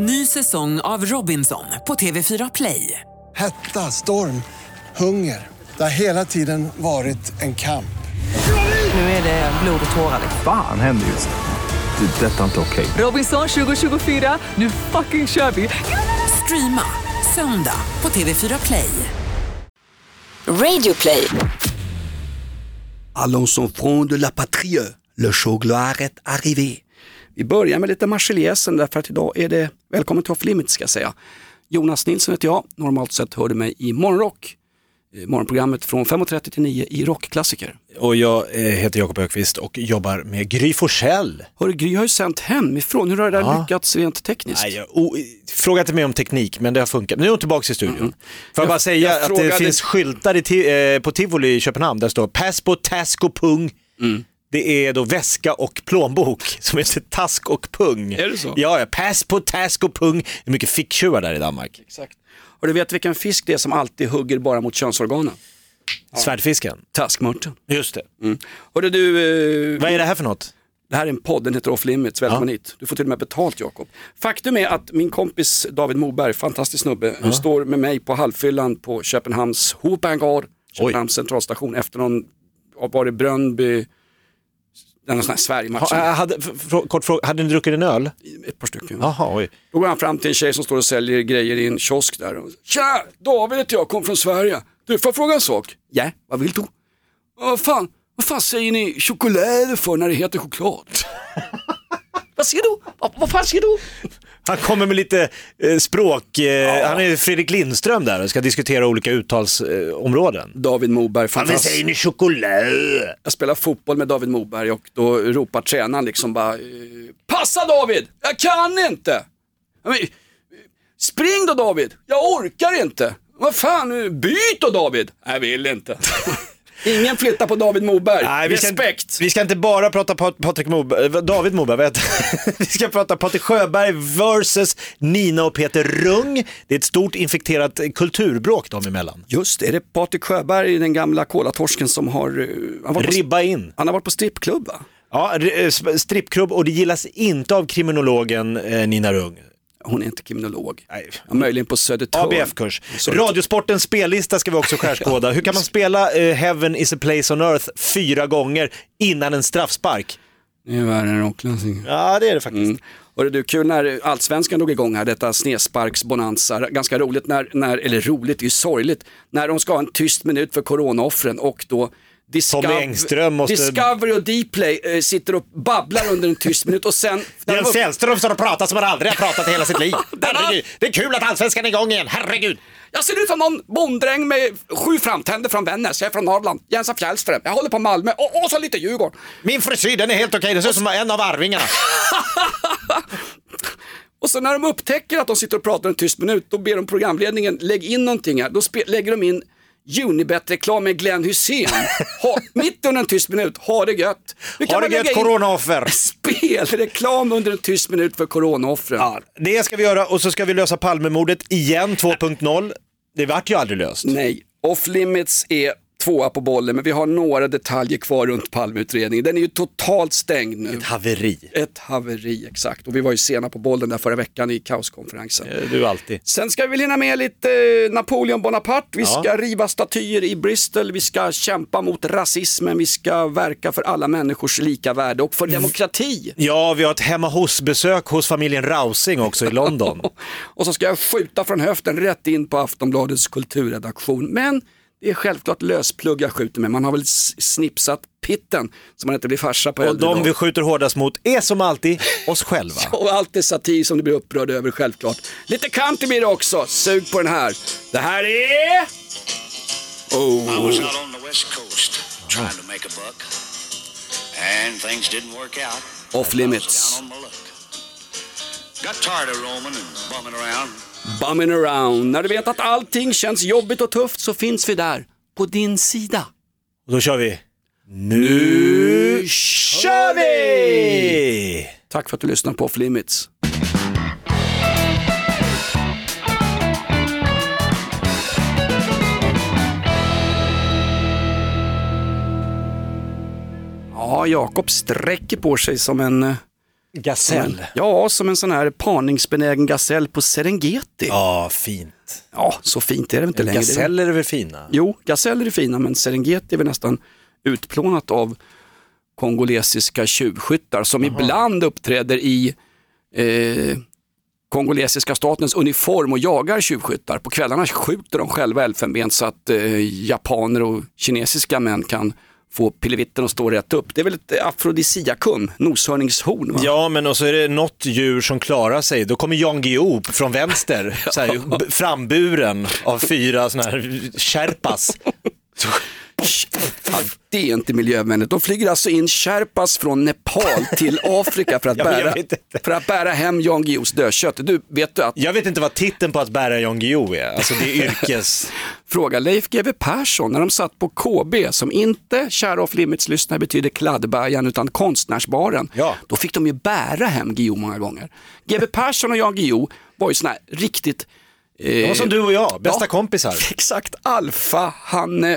Ny säsong av Robinson på TV4 Play. Hetta, storm, hunger. Det har hela tiden varit en kamp. Nu är det blod och tårar. Fan händer just nu. Det. är Detta är inte okej. Robinson 2024, nu fucking kör vi! Streama söndag på TV4 Play. Radio play. Allons enfants de la patrie, le show gloire est arrivé. Vi börjar med lite Marseljäsen därför att idag är det välkommen till Off Limits ska jag säga. Jonas Nilsson heter jag, normalt sett hör du mig i Morgonrock. eh, Morgonprogrammet från 5.30 till 9 i rockklassiker. Och jag eh, heter Jakob Ökvist och jobbar med Gry Forssell. Hörru Gry har ju sänt hemifrån, hur har det där Ja. lyckats rent tekniskt? Nej, jag, o, fråga inte mig om teknik, men det har funkat. Nu är hon tillbaka i studion. Får jag bara säga jag att det frågade- finns skyltar i, eh, på Tivoli i Köpenhamn där det står Pass på task och pung. Mm. Det är då väska och plånbok som heter task och pung. Är det så? Ja, ja. pass på task och pung. Det är mycket ficktjuvar där i Danmark. Exakt. Och du vet vilken fisk det är som alltid hugger bara mot könsorganen? Svärdfisken. Taskmörten. Just det. Mm. Hörru du, eh, Vad är det här för något? Det här är en podd, den heter Off Limits, välkommen Ja. hit. Du får till och med betalt Jakob. Faktum är att min kompis David Moberg, fantastisk snubbe, står med mig på halvfyllan på Köpenhamns Hoopangard, Köpenhamns centralstation efter någon, var det Brönnby, någon sån här Sverige-match, Ha, hade, f- f- kort fråga, hade ni druckit en öl? ett par stycken. Jaha, oj. Då går han fram till en tjej som står och säljer grejer i en kiosk där. Och, Tja, David heter jag, kom från Sverige. Du, får jag fråga en sak? Ja, vad vill du? Vad fan, vad fan säger ni choklad för när det heter choklad? vad säger du? Vad, vad fan säger du? Han kommer med lite eh, språk, eh, han är Fredrik Lindström där och ska diskutera olika uttalsområden. Eh. David Moberg, fantastisk. säger ni choklad? Jag spelar fotboll med David Moberg och då ropar tränaren liksom bara eh, Passa David, jag kan inte! Ja, Men, spring då David, jag orkar inte! Vad fan, byt då David! Jag vill inte. Ingen flyttar på David Moberg. Nej, vi ska, Respekt! vi ska inte bara prata Pat Patrik Moberg, eh, David Moberg, han? Vi ska prata Patrik Sjöberg versus Nina och Peter Rung. Det är ett stort infekterat kulturbråk dem emellan. Just är det Patrik Sjöberg, den gamla kolatorsken som har, eh, han, på, Ribba in. han har varit på strippklubb va? Ja, eh, strippklubb och det gillas inte av kriminologen Nina Rung. Hon är inte kriminolog. Nej. Ja, möjligen på Södertörn. ABF-kurs. Radiosportens spellista ska vi också skärskåda. Hur kan man spela eh, Heaven is a place on earth fyra gånger innan en straffspark? Det är värre än rockklassing. Ja, det är det faktiskt. Mm. Och det är kul när allsvenskan drog igång här, detta snedsparksbonanza. Ganska roligt, när, när, eller roligt, det är ju sorgligt, när de ska ha en tyst minut för coronaoffren och då Tommy Engström måste- Discovery och Dplay eh, sitter och babblar under en tyst minut och sen... upp- Fjällström står och pratar som han aldrig har pratat i hela sitt liv. Herregud, det är kul att allsvenskan är igång igen, herregud. Jag ser ut som någon bonddräng med sju framtänder från Vännäs, jag är från Norrland, Jensa Fjällström, jag håller på Malmö och, och så lite Djurgården. Min frisyr den är helt okej, den ser ut som en av arvingarna. Och så när de upptäcker att de sitter och pratar en tyst minut, då ber de programledningen, lägg in någonting här. Då lägger de in Unibet-reklam med Glenn Hussein. Ha, mitt under en tyst minut, ha det gött. Hur kan man det lägga gött coronaoffer. Spelreklam under en tyst minut för coronaoffren. Ja, det ska vi göra och så ska vi lösa Palmemordet igen 2.0. Det vart ju aldrig löst. Nej, off limits är tvåa på bollen, men vi har några detaljer kvar runt Palmeutredningen. Den är ju totalt stängd nu. Ett haveri. Ett haveri, exakt. Och vi var ju sena på bollen där förra veckan i kaoskonferensen. Du alltid. Sen ska vi väl hinna med lite eh, Napoleon Bonaparte, vi Ja. ska riva statyer i Bristol, vi ska kämpa mot rasismen, vi ska verka för alla människors lika värde och för demokrati. Ja, vi har ett hemma hos-besök hos familjen Rausing också i London. Och så ska jag skjuta från höften rätt in på Aftonbladets kulturredaktion. Men det är självklart lösplugg jag skjuter med, man har väl snipsat pitten så man inte blir farsa på Och äldre de dagar. vi skjuter hårdast mot är som alltid oss själva. Och allt är satir som du blir upprörd över självklart. Lite country blir det också, sug på den här. Det här är... Oh. I was out on the west coast trying to make a buck, and things didn't work out. Off limits. Got tired of roaming and bumming around. Bumming around. När du vet att allting känns jobbigt och tufft så finns vi där, på din sida. Och då kör vi. Nu kör vi! Tack för att du lyssnar på Off Limits. Ja, Jakob sträcker på sig som en, Gasell. Ja, som en sån här parningsbenägen gasell på Serengeti. Ja, Ja, fint. så fint är det inte längre. Gaseller är väl fina? Jo, gaseller är fina men Serengeti är väl nästan utplånat av kongolesiska tjuvskyttar som ibland uppträder i eh, kongolesiska statens uniform och jagar tjuvskyttar. På kvällarna skjuter de själva elfenben så att eh, japaner och kinesiska män kan få pillevitten att stå rätt upp. Det är väl ett afrodisiakum, noshörningshorn. Va? Ja, men och så är det något djur som klarar sig. Då kommer Jan Guillou från vänster, så här, framburen av fyra såna här sherpas. Fan, det är inte miljövänligt. De flyger alltså in Sherpas från Nepal till Afrika för att, Ja, bära, för att bära hem Jan Guillous dödkött. Du, vet du att Jag vet inte vad titeln på att bära Jan Guillou är. Alltså det är yrkes... Fråga Leif GW Persson när de satt på KB som inte kära off limits lyssnare betyder kladdbajan utan konstnärsbaren. Ja. Då fick de ju bära hem Guillou många gånger. GW Persson och Jan Guillou var ju såna här riktigt Det var som du och jag, bästa Ja. kompisar. Exakt, alfa, han eh,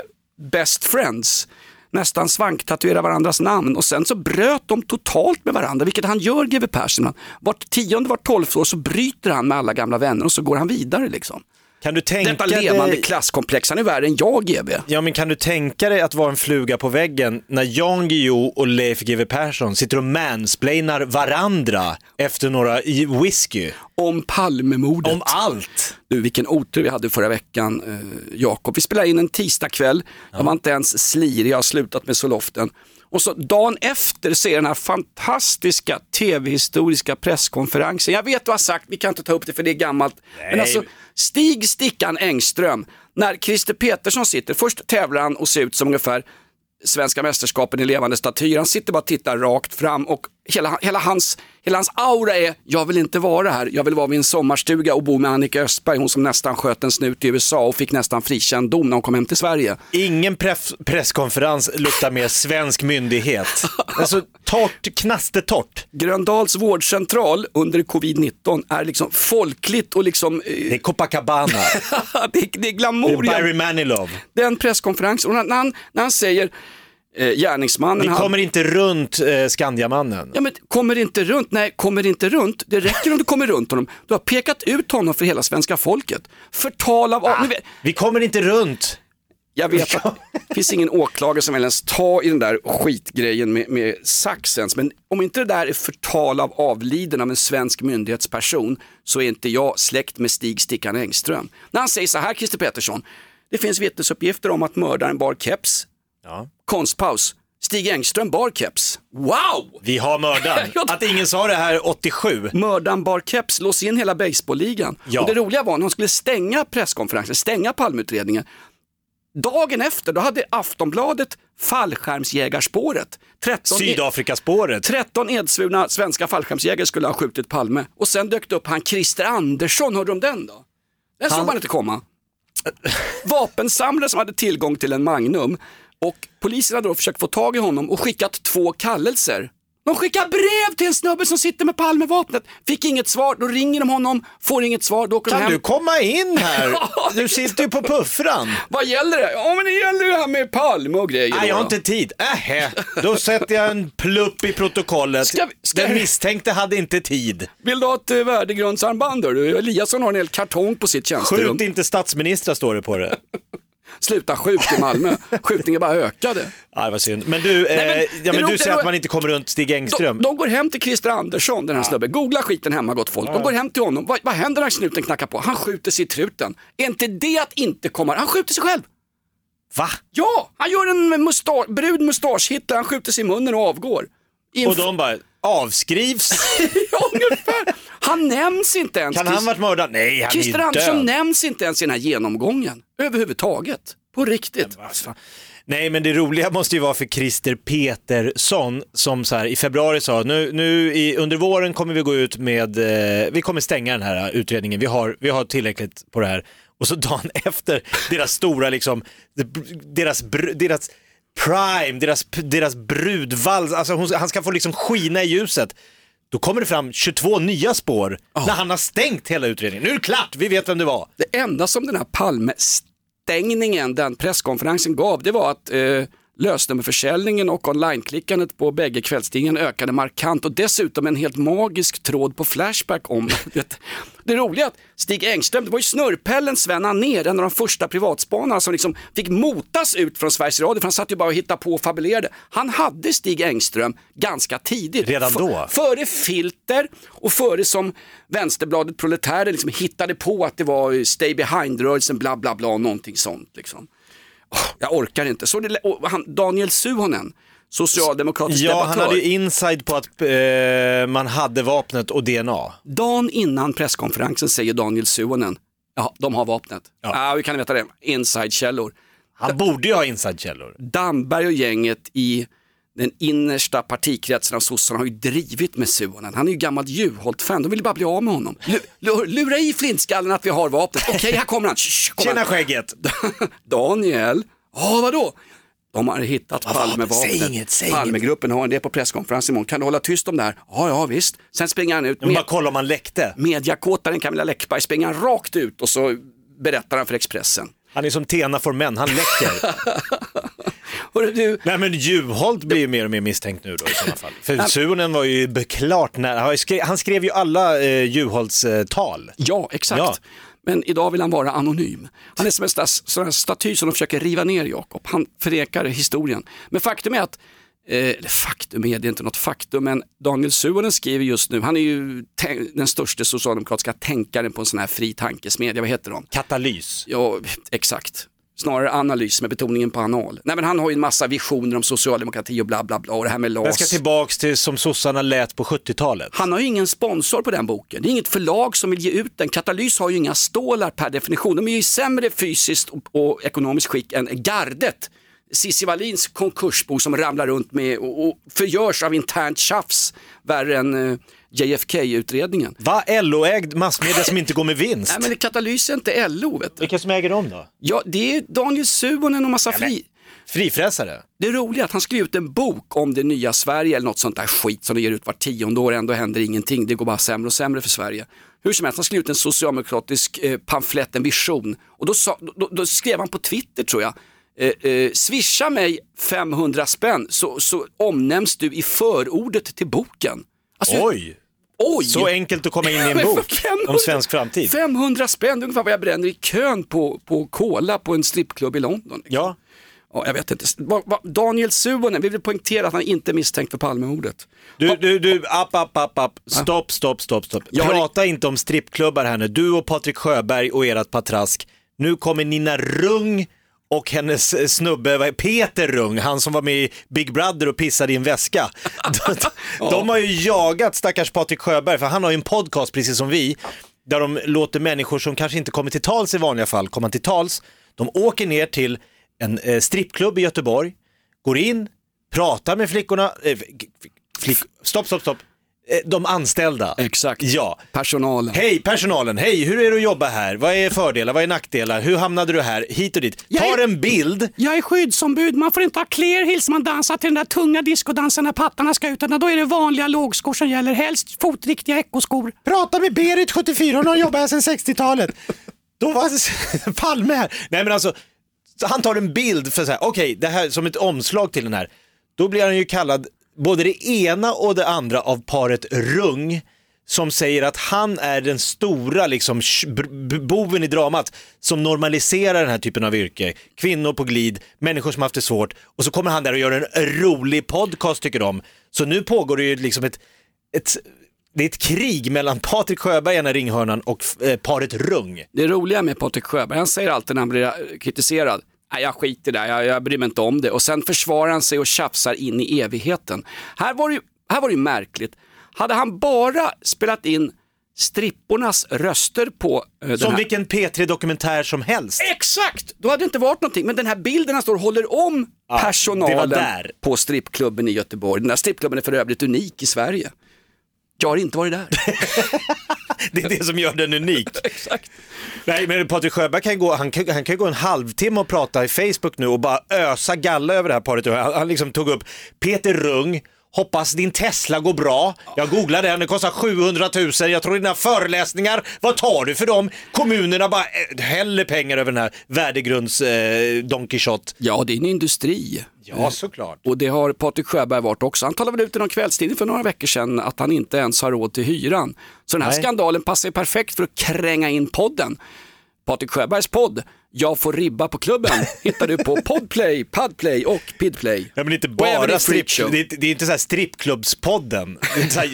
best friends. Nästan svanktatuera varandras namn och sen så bröt de totalt med varandra, vilket han gör GW Persson. Vart tionde, vart tolfte år så bryter han med alla gamla vänner och så går han vidare liksom. Kan du tänka Detta levande dig... klasskomplex, han är värre än jag GW. Ja, men kan du tänka dig att vara en fluga på väggen när Jan Guillou och Leif GW Persson sitter och mansplainar varandra efter några i whisky? Om Palmemordet. Om allt! Du, vilken otur vi hade förra veckan, eh, Jakob. Vi spelade in en tisdagkväll, jag var inte ens slirig, jag har slutat med soloften. Och så dagen efter ser den här fantastiska tv-historiska presskonferensen. Jag vet du har sagt, vi kan inte ta upp det för det är gammalt. Men alltså, Stig Stickan Engström, när Christer Petersson sitter, först tävlar han och ser ut som ungefär svenska mästerskapen i levande statyer, Han sitter bara och tittar rakt fram och hela, hela, hans, hela hans aura är, jag vill inte vara här, jag vill vara vid en sommarstuga och bo med Annika Östberg, hon som nästan sköt en snut i USA och fick nästan frikänd dom när hon kom hem till Sverige. Ingen press presskonferens luktar mer svensk myndighet. Alltså torrt, knastertorrt. Gröndals vårdcentral under covid-19 är liksom folkligt och liksom, Det eh, är Copacabana, det, är, det är det är glamour. Barry Manilow. Den presskonferensen, och när han, när han säger eh, gärningsmannen, Vi han- kommer inte runt eh, Skandiamannen. Ja men kommer inte runt, nej kommer inte runt, det räcker om du kommer runt honom. Du har pekat ut honom för hela svenska folket. Förtal av, nu vet- Vi kommer inte runt. jag vet att det finns ingen åklagare som vill ens ta i den där skitgrejen med, med saxens, men om inte det där är förtal av avliden av en svensk myndighetsperson så är inte jag släkt med Stig Stickan Engström. När han säger så här, Christer Pettersson, det finns vittnesuppgifter om att mördaren bar keps, Ja. konstpaus, Stig Engström bar keps. Wow! Vi har mördaren. Att ingen sa det här 87. mördaren bar keps, lås in hela baseballligan. Ja. Och det roliga var när de skulle stänga presskonferensen, stänga Palmeutredningen. Dagen efter, då hade Aftonbladet fallskärmsjägarspåret. 13, Sydafrikaspåret. 13 edsvurna svenska fallskärmsjägare skulle ha skjutit Palme. Och sen dök det upp han Christer Andersson, hörde du om den då? Den såg man inte komma. Vapensamlare som hade tillgång till en Magnum och polisen hade då försökt få tag i honom och skickat två kallelser. De skickar brev till en snubbe som sitter med Palmevapnet. Fick inget svar, då ringer de honom, får inget svar, då åker de Kan hem. du komma in här? Du sitter ju på puffran. Vad gäller det? Ja men det gäller ju det här med Palme och grejer. Nej, jag har då. inte tid. Ähä, då sätter jag en plupp i protokollet. Ska vi- ska Den misstänkte hade inte tid. Vill du ha ett eh, värdegrundsarmband? hörru? Eliasson har en hel kartong på sitt tjänsterum. Skjut inte statsministrar står det på det. Sluta skjut i Malmö. Skjutningen bara ökade. Ja, det var synd. Men du, eh, men det ja, men du säger att man inte kommer runt Stig Engström. De, de går hem till Christer Andersson, den här snubben. Googla skiten hemma gott folk. De går hem till honom. Vad, vad händer när snuten knackar på? Han skjuter sig i truten. Är inte det att inte komma? Han skjuter sig själv. Va? Ja, han gör en musta brud mustaschhit där han skjuter sig i munnen och avgår. I en Och de bara, avskrivs? ja, ungefär. Han nämns inte ens. Kan han varit mördad? Nej, han är Christer ju Andersson död. nämns inte ens i den här genomgången. Överhuvudtaget. På riktigt. Nej, men det roliga måste ju vara för Christer Petersson som så här, i februari sa nu, nu i, under våren kommer vi gå ut med, eh, vi kommer stänga den här utredningen, vi har, vi har tillräckligt på det här. Och så dagen efter, deras stora liksom, deras, deras prime, deras, deras brudvals, alltså hon, han ska få liksom skina i ljuset. Då kommer det fram 22 nya spår när han har stängt hela utredningen. Nu är det klart, vi vet vem det var. Det enda som den här Palme-stängningen, den presskonferensen gav, det var att eh, Lösnummerförsäljningen och online-klickandet på bägge kvällstidningarna ökade markant och dessutom en helt magisk tråd på Flashback om det. Det roliga är att Stig Engström, det var ju snurrpellen Sven Anér, en av de första privatspanarna som liksom fick motas ut från Sveriges Radio för han satt ju bara och hittade på och fabulerade. Han hade Stig Engström ganska tidigt. Redan då? Före Filter och före som Vänsterbladet Proletärer liksom hittade på att det var Stay Behind-rörelsen, bla bla bla, någonting sånt. Liksom. Jag orkar inte. Så det, han, Daniel Suhonen, socialdemokratisk Ja, han debattör. hade ju inside på att eh, man hade vapnet och DNA. Dagen innan presskonferensen säger Daniel Suhonen, ja, de har vapnet. Ja. Ja. hur kan ni veta det? Inside-källor. Han borde ju ha inside-källor. Damberg och gänget i den innersta partikretsen av sossarna har ju drivit med Suhonen. Han är ju gammalt Juholt-fan, de vill bara bli av med honom. Lu- lu- Lura i flintskallen att vi har vapnet. Okej, här kommer han. Shh, kommer Tjena han. skägget! Daniel, ja vadå? De har hittat Vad? Palmevapnet. Palmegruppen har det på presskonferens imorgon. Kan du hålla tyst om det här? Ja, ja visst. Sen springer han ut. Men bara kolla om han läckte. Mediakåtaren Camilla Läckberg springer han rakt ut och så berättar han för Expressen. Han är som Tena for män, han läcker. Hörru du, Nej men Juholt blir ju mer och mer misstänkt nu då i sådana fall. För Suhonen var ju beklart när, han skrev, han skrev ju alla eh, Juholts eh, tal. ja exakt. Ja. Men idag vill han vara anonym. Han är som en stas- staty som de försöker riva ner Jakob. Han förnekar historien. Men faktum är att Eh, eller faktum är det inte något faktum, men Daniel Suhonen skriver just nu, han är ju den största socialdemokratiska tänkaren på en sån här fri tankesmedja, vad heter de? Katalys. Ja, exakt. Snarare analys med betoningen på anal. Nej men han har ju en massa visioner om socialdemokrati och bla bla bla och det här med Jag LAS. ska tillbaks till som sossarna lät på 70-talet. Han har ju ingen sponsor på den boken. Det är inget förlag som vill ge ut den. Katalys har ju inga stålar per definition. De är ju i sämre fysiskt och, och ekonomiskt skick än Gardet. Cissi Wallins konkursbo som ramlar runt med och, och förgörs av internt tjafs värre än eh, JFK-utredningen. Va? LO-ägd massmedia som inte går med vinst? Nej men Katalys är inte LO vet du. Vilka som äger dem då? Ja, det är Daniel Suhonen och massa fri... Frifräsare? Det roliga är att han skrev ut en bok om det nya Sverige eller något sånt där skit som de ger ut var tionde år, ändå händer ingenting. Det går bara sämre och sämre för Sverige. Hur som helst, han skrev ut en socialdemokratisk eh, pamflett, en vision. Och då, sa, då, då skrev han på Twitter tror jag, eh, eh, swisha mig 500 spänn så, så omnämns du i förordet till boken. Alltså, Oj! Oj! Så enkelt att komma in i en bok 500 om svensk framtid. 500 spänn, ungefär vad jag bränner i kön på, på Cola på en strippklubb i London. Ja. Ja, jag vet inte. Daniel Suhonen, vi vill poängtera att han inte är misstänkt för Palmemordet. Du, du, du, app, app, app, app. Stopp, stopp, stopp, stopp. Jag har- Prata inte om strippklubbar här nu. Du och Patrik Sjöberg och ert patrask. Nu kommer Nina Rung och hennes snubbe, Peter Rung, han som var med i Big Brother och pissade i en väska. De, de har ju jagat stackars Patrik Sjöberg, för han har ju en podcast precis som vi, där de låter människor som kanske inte kommer till tals i vanliga fall komma till tals. De åker ner till en eh, strippklubb i Göteborg, går in, pratar med flickorna, eh, flick, stopp, stopp, stopp, de anställda. Exakt. Ja. Personalen. Hej personalen, hej hur är det att jobba här? Vad är fördelar, vad är nackdelar? Hur hamnade du här? Hit och dit. Jag Tar är- en bild, Jag är skyddsombud, man får inte ha clear heels man dansar till den där tunga discodansen när pattarna ska ut. Utan Då är det vanliga lågskor som gäller, helst fotriktiga ekoskor. prata med Berit 74, hon har jobbat här sedan 60-talet. Då var Palme här. Nej men alltså, så han tar en bild för så här, okej det här som ett omslag till den här. Då blir han ju kallad både det ena och det andra av paret Rung som säger att han är den stora liksom boven i dramat som normaliserar den här typen av yrke. Kvinnor på glid, människor som haft det svårt och så kommer han där och gör en rolig podcast tycker de. Så nu pågår det ju liksom ett, ett det är ett krig mellan Patrik Sjöberg, ena ringhörnan, och eh, paret Rung. Det roliga med Patrik Sjöberg, han säger alltid när han blir eh, kritiserad, Nej, jag skiter där, jag, jag bryr mig inte om det. Och sen försvarar han sig och tjafsar in i evigheten. Här var det, ju- här var det ju märkligt. Hade han bara spelat in strippornas röster på eh, den Som här... vilken P3-dokumentär som helst. Exakt! Då hade det inte varit någonting. Men den här bilden han står och håller om det var personalen där. på strippklubben i Göteborg. Den där strippklubben är för övrigt unik i Sverige. Jag har inte varit där. Det är det som gör den unik. Exakt. Nej, men Patrik Sjöberg kan gå, han kan, han kan gå en halvtimme och prata i Facebook nu och bara ösa galla över det här paret. Han, han liksom tog upp Peter Rung, hoppas din Tesla går bra. Jag googlade den, det kostar 700 000. Jag tror dina föreläsningar, vad tar du för dem? Kommunerna bara eh, häller pengar över den här värdegrunds eh, Don Quijote. Ja, det är en industri. Ja, såklart. Och det har Patrik Sjöberg varit också. Han talade väl ut i någon kvällstidning för några veckor sedan att han inte ens har råd till hyran. Så den här Nej. skandalen passar ju perfekt för att kränga in podden. Patrik Sjöbergs podd, Jag får ribba på klubben, hittar du på Podplay, Podplay och Pidplay. Ja men inte bara strip, det, är, det är inte så här strippklubbspodden.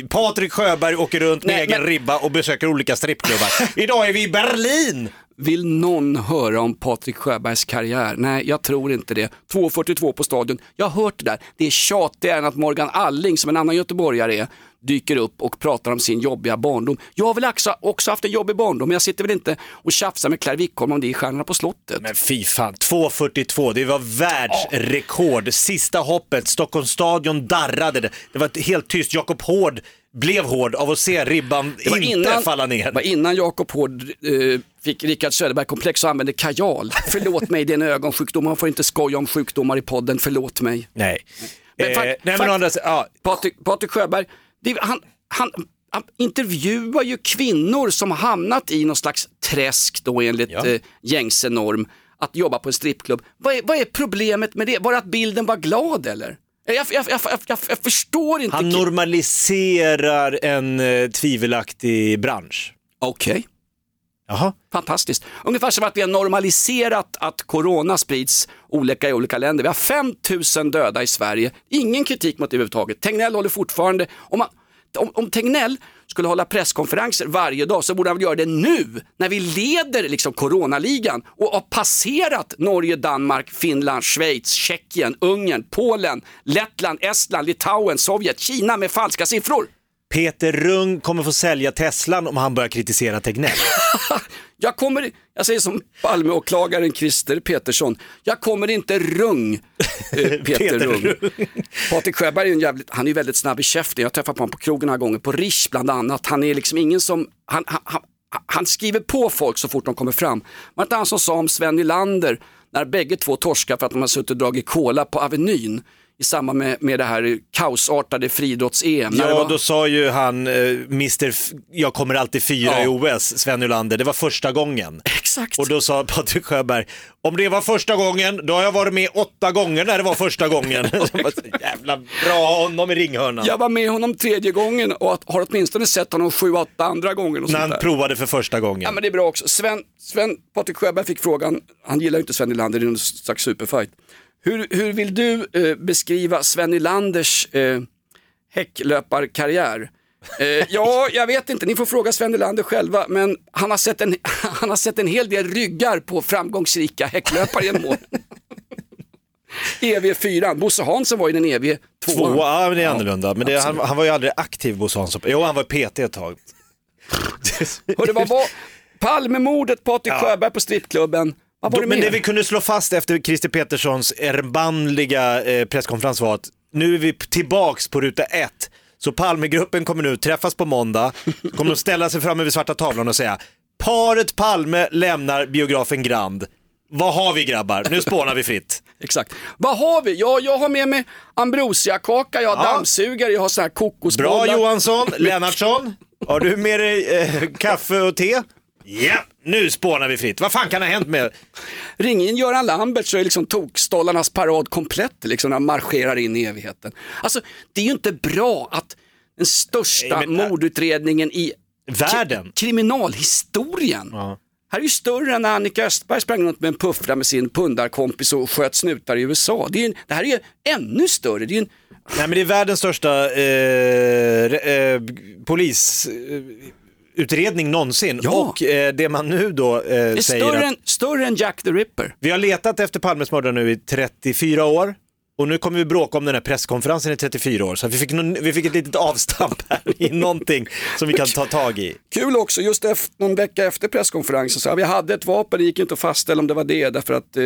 Patrik Sjöberg åker runt med Nej, egen men- ribba och besöker olika strippklubbar. Idag är vi i Berlin! Vill någon höra om Patrik Sjöbergs karriär? Nej, jag tror inte det. 2.42 på stadion. Jag har hört det där. Det är tjatigare än att Morgan Alling, som en annan göteborgare är, dyker upp och pratar om sin jobbiga barndom. Jag har väl också, haft en jobbig barndom, men jag sitter väl inte och tjafsar med Claire Wickholm om det i Stjärnorna på slottet. Men fy fan, 2.42, det var världsrekord. Sista hoppet, Stockholms stadion darrade. Det var helt tyst. Jakob Hård blev hård av att se ribban Det inte innan, falla det ner. var innan Jakob Hård eh, fick Rickard Söderberg-komplex och använde kajal. Förlåt mig, det är en ögonsjukdom. Man får inte skoja om sjukdomar i podden, förlåt mig. Nej. Men Eh, nej men andra ja, Patrik, Patrik Sjöberg, det, han, han, han intervjuar ju kvinnor som har hamnat i någon slags träsk då enligt Ja. eh, gängse norm att jobba på en strippklubb. Vad är, vad är problemet med det? Var det att bilden var glad eller? Jag, jag, jag, jag, förstår inte. han normaliserar en eh, tvivelaktig bransch. Okej. Jaha. Fantastiskt. Ungefär som att vi har normaliserat att corona sprids olika i olika länder. Vi har 5000 döda i Sverige. Ingen kritik mot det överhuvudtaget. Tegnell håller fortfarande, om, man, om, om Tegnell skulle hålla presskonferenser varje dag så borde han väl göra det nu när vi leder liksom coronaligan och har passerat Norge, Danmark, Finland, Schweiz, Tjeckien, Ungern, Polen, Lettland, Estland, Litauen, Sovjet, Kina med falska siffror. Peter Rung kommer få sälja Teslan om han börjar kritisera Tegnell. Jag kommer, jag säger som Palmeåklagaren Christer Petersson, jag kommer inte rung eh, Peter, Peter Rung. Patrik Sjöberg är en jävligt, han är väldigt snabb i käften, jag har träffat på honom på krogen några gånger, på Rish bland annat. Han är liksom ingen som, han, han, han, skriver på folk så fort de kommer fram. Var inte han som sa om Sven Nylander, när bägge två torskar för att de har suttit och dragit cola på Avenyn i samband med, med det här kaosartade friidrotts-EM. Ja, var- då sa ju han, eh, Mr. F- jag kommer alltid fyra Ja. i OS, Sven Nylander, det var första gången. Exakt. Och då sa Patrik Sjöberg, om det var första gången, då har jag varit med åtta gånger när det var första gången. Jävla bra honom i ringhörnan. Jag var med honom tredje gången och har åtminstone sett honom sju, åtta andra gånger. Och när han där. provade för första gången. Ja men det är bra också. Sven, Sven Patrik Sjöberg fick frågan, han gillar ju inte Sven Nylander, det är en slags superfight. Hur, hur vill du eh, beskriva Sven Nylanders eh, häcklöparkarriär? Eh, ja, jag vet inte, ni får fråga Sven Nylander själva, men han har sett en, han har sett en hel del ryggar på framgångsrika häcklöpare genom åren. EV4, Bosse Hansson var ju den EV2. Två, ja, men det är annorlunda. Men det, han, han var ju aldrig aktiv Bosse Hansson. Jo, han var PT ett tag. Hörde, vad var Palmemordet, Patrik Sjöberg på strippklubben. Vad Men det vi kunde slå fast efter Christer Peterssons erbarmliga eh, presskonferens var att nu är vi tillbaks på ruta ett. Så Palmegruppen kommer nu träffas på måndag, kommer att ställa sig framme vid svarta tavlan och säga paret Palme lämnar biografen Grand. Vad har vi grabbar? Nu spånar vi fritt. Exakt. Vad har vi? Ja, jag har med mig ambrosiakaka, jag har Ja. dammsugare, jag har såna här kokosbollar. Bra Johansson, Lennartsson. Har du med dig eh, kaffe och te? Ja, nu spånar vi fritt. Vad fan kan ha hänt med... Ring in Göran Lambert så är liksom tokstollarnas parad komplett liksom, när han marscherar in i evigheten. Alltså, det är ju inte bra att den största Nej, men, äh, mordutredningen i Världen. kri- kriminalhistorien. Ja. Här är ju större än när Annika Östberg sprang runt med en puffra med sin pundarkompis och sköt snutar i USA. Det, är ju, det här är ju ännu större. Det är ju en, Nej men det är världens största eh, re- eh, polisutredning någonsin. Ja. Och eh, det man nu då eh, säger större, att än, större än Jack the Ripper. vi har letat efter Palmes mördare nu i 34 år. Och nu kommer vi bråka om den här presskonferensen i 34 år. Så vi fick, någon, vi fick ett litet avstamp här i någonting som vi kan ta tag i. Kul också, just efter, någon vecka efter presskonferensen så här, vi hade ett vapen, det gick inte att fastställa om det var det därför att eh,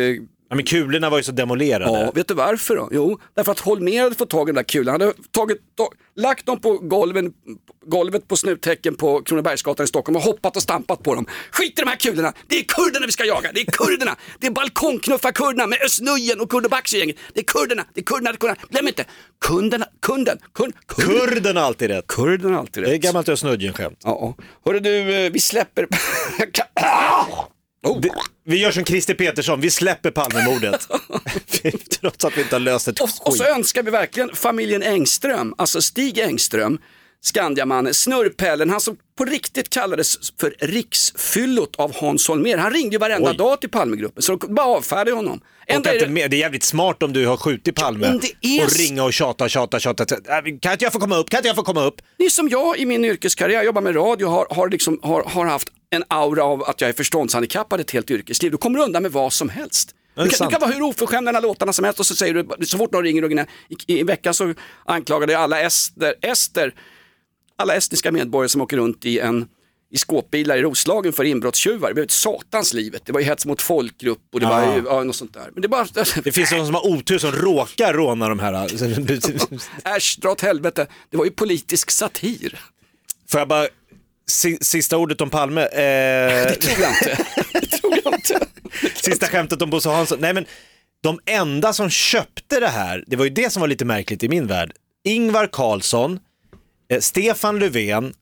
Ja, men kulorna var ju så demolerade. Ja, vet du varför då? Jo, därför att Holmér hade fått tag i den där kulan. Han hade tagit, tag, lagt dem på golven, golvet på snuthäcken på Kronobergsgatan i Stockholm och hoppat och stampat på dem. Skit i de här kulorna, det är kurderna vi ska jaga, det är kurderna. Det är balkongknuffa kurderna med Özz och Kurdo gänget. Det är kurderna, det är kurderna, det är kurderna. Glöm inte, kunderna, kunden, kund, kunden. Kurden har alltid rätt. Kurden har alltid Det är rätt. gammalt Özz skämt Ja, hörru du, eh, vi släpper... Oh. Det, vi gör som Christer Petersson, vi släpper Palmemordet. Trots att vi inte har löst ett Och, och så skit. önskar vi verkligen familjen Engström, alltså Stig Engström, Skandiamannen, Snurrpellen, han som på riktigt kallades för riksfyllot av Hans Holmér. Han ringde ju varenda Oj. dag till Palmegruppen så de bara avfärdade honom. Ändå är det, med. Det är jävligt smart om du har skjutit Palme är och ringa och tjata, tjata, tjata. Äh, Kan inte jag få komma upp? Kan inte jag få komma upp? det är som jag i min yrkeskarriär, jobbar med radio, har, har, liksom, har, har haft en aura av att jag är förståndshandikappad ett helt yrkesliv. Då kommer du undan med vad som helst. Du kan, du kan vara hur oförskämd den här låtarna som helst och så säger du, så fort någon ringer och gnäller, i, i veckan så anklagade jag alla ester, ester, alla estniska medborgare som åker runt i en i skåpbilar i Roslagen för inbrottstjuvar. Det blev ett satans livet. Det var ju hets mot folkgrupp och det var ju, ja, något sånt där. Men det bara, Det finns någon som har otur som råkar råna de här. äsch, dra åt helvete. Det var ju politisk satir. Får jag bara, si, sista ordet om Palme. Eh, Det tror jag inte. Det tror jag inte. sista skämtet om Bosse Hansson. Nej men, de enda som köpte det här, det var ju det som var lite märkligt i min värld. Ingvar Carlsson, eh, Stefan Löfven,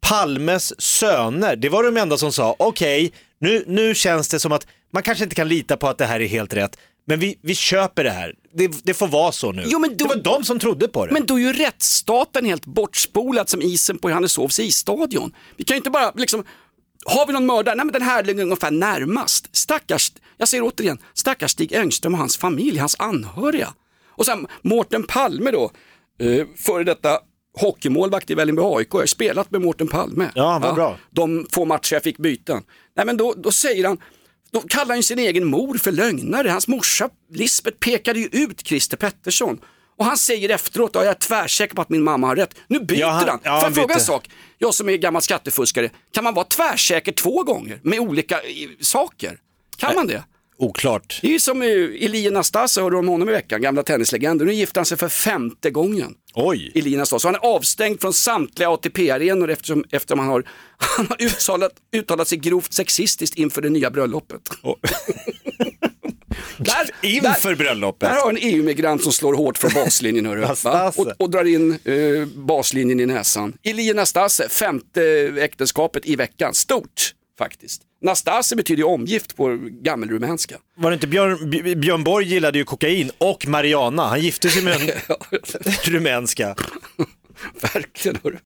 Palmes söner, det var de enda som sa okej, nu, nu känns det som att man kanske inte kan lita på att det här är helt rätt, men vi, vi köper det här. Det, det får vara så nu. Jo, men då- Det var de som trodde på det. Men då är ju rättsstaten helt bortspolad som isen på Johanneshovs isstadion. Vi kan ju inte bara liksom, har vi någon mördare? Nej men den här ligger ungefär närmast. Stackars, jag säger återigen, stackars Stig Engström och hans familj, hans anhöriga. Och sen Mårten Palme då, eh, före detta hockeymålvakt i Vällingby AIK, jag har spelat med Mårten Palme. Ja, vad bra. De få matcher jag fick byten. Nej men då, då säger han, då kallar han sin egen mor för lögnare. Hans morsa Lisbeth pekade ju ut Christer Pettersson. Och han säger efteråt, ja, jag är tvärsäker på att min mamma har rätt. Nu byter Ja, han- han. ja, Får jag fråga en sak? Jag som är gammal skattefuskare, kan man vara tvärsäker två gånger med olika saker? Kan man det? Oklart. Det är som eh, Elie Nastase, hörde du om honom i veckan, gamla tennislegenden. Nu gifter han sig för femte gången. Oj. Elie Nastase. Så han är avstängd från samtliga ATP-arenor eftersom, eftersom han har, han har uttalat, uttalat sig grovt sexistiskt inför det nya bröllopet. Där, Inför där, bröllopet. där har en EU-migrant som slår hårt från baslinjen hörru, och, och drar in eh, baslinjen i näsan. Elie Nastase, femte äktenskapet i veckan. Stort faktiskt. Nastase betyder ju omgift på gammelrumänska. Var det inte Björn, Bj- Björn Borg gillade ju kokain och Mariana. Han gifte sig med en rumänska. Verkligen hörru.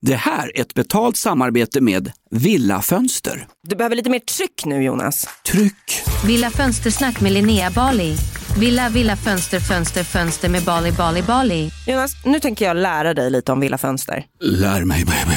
Det här är ett betalt samarbete med Villa Fönster. Du behöver lite mer tryck nu Jonas. Tryck! Villa Fönstersnack med Linnea Bali. Villa, villa, fönster, fönster, fönster med Bali, Bali, Bali. Jonas, nu tänker jag lära dig lite om Villa Fönster. Lär mig baby.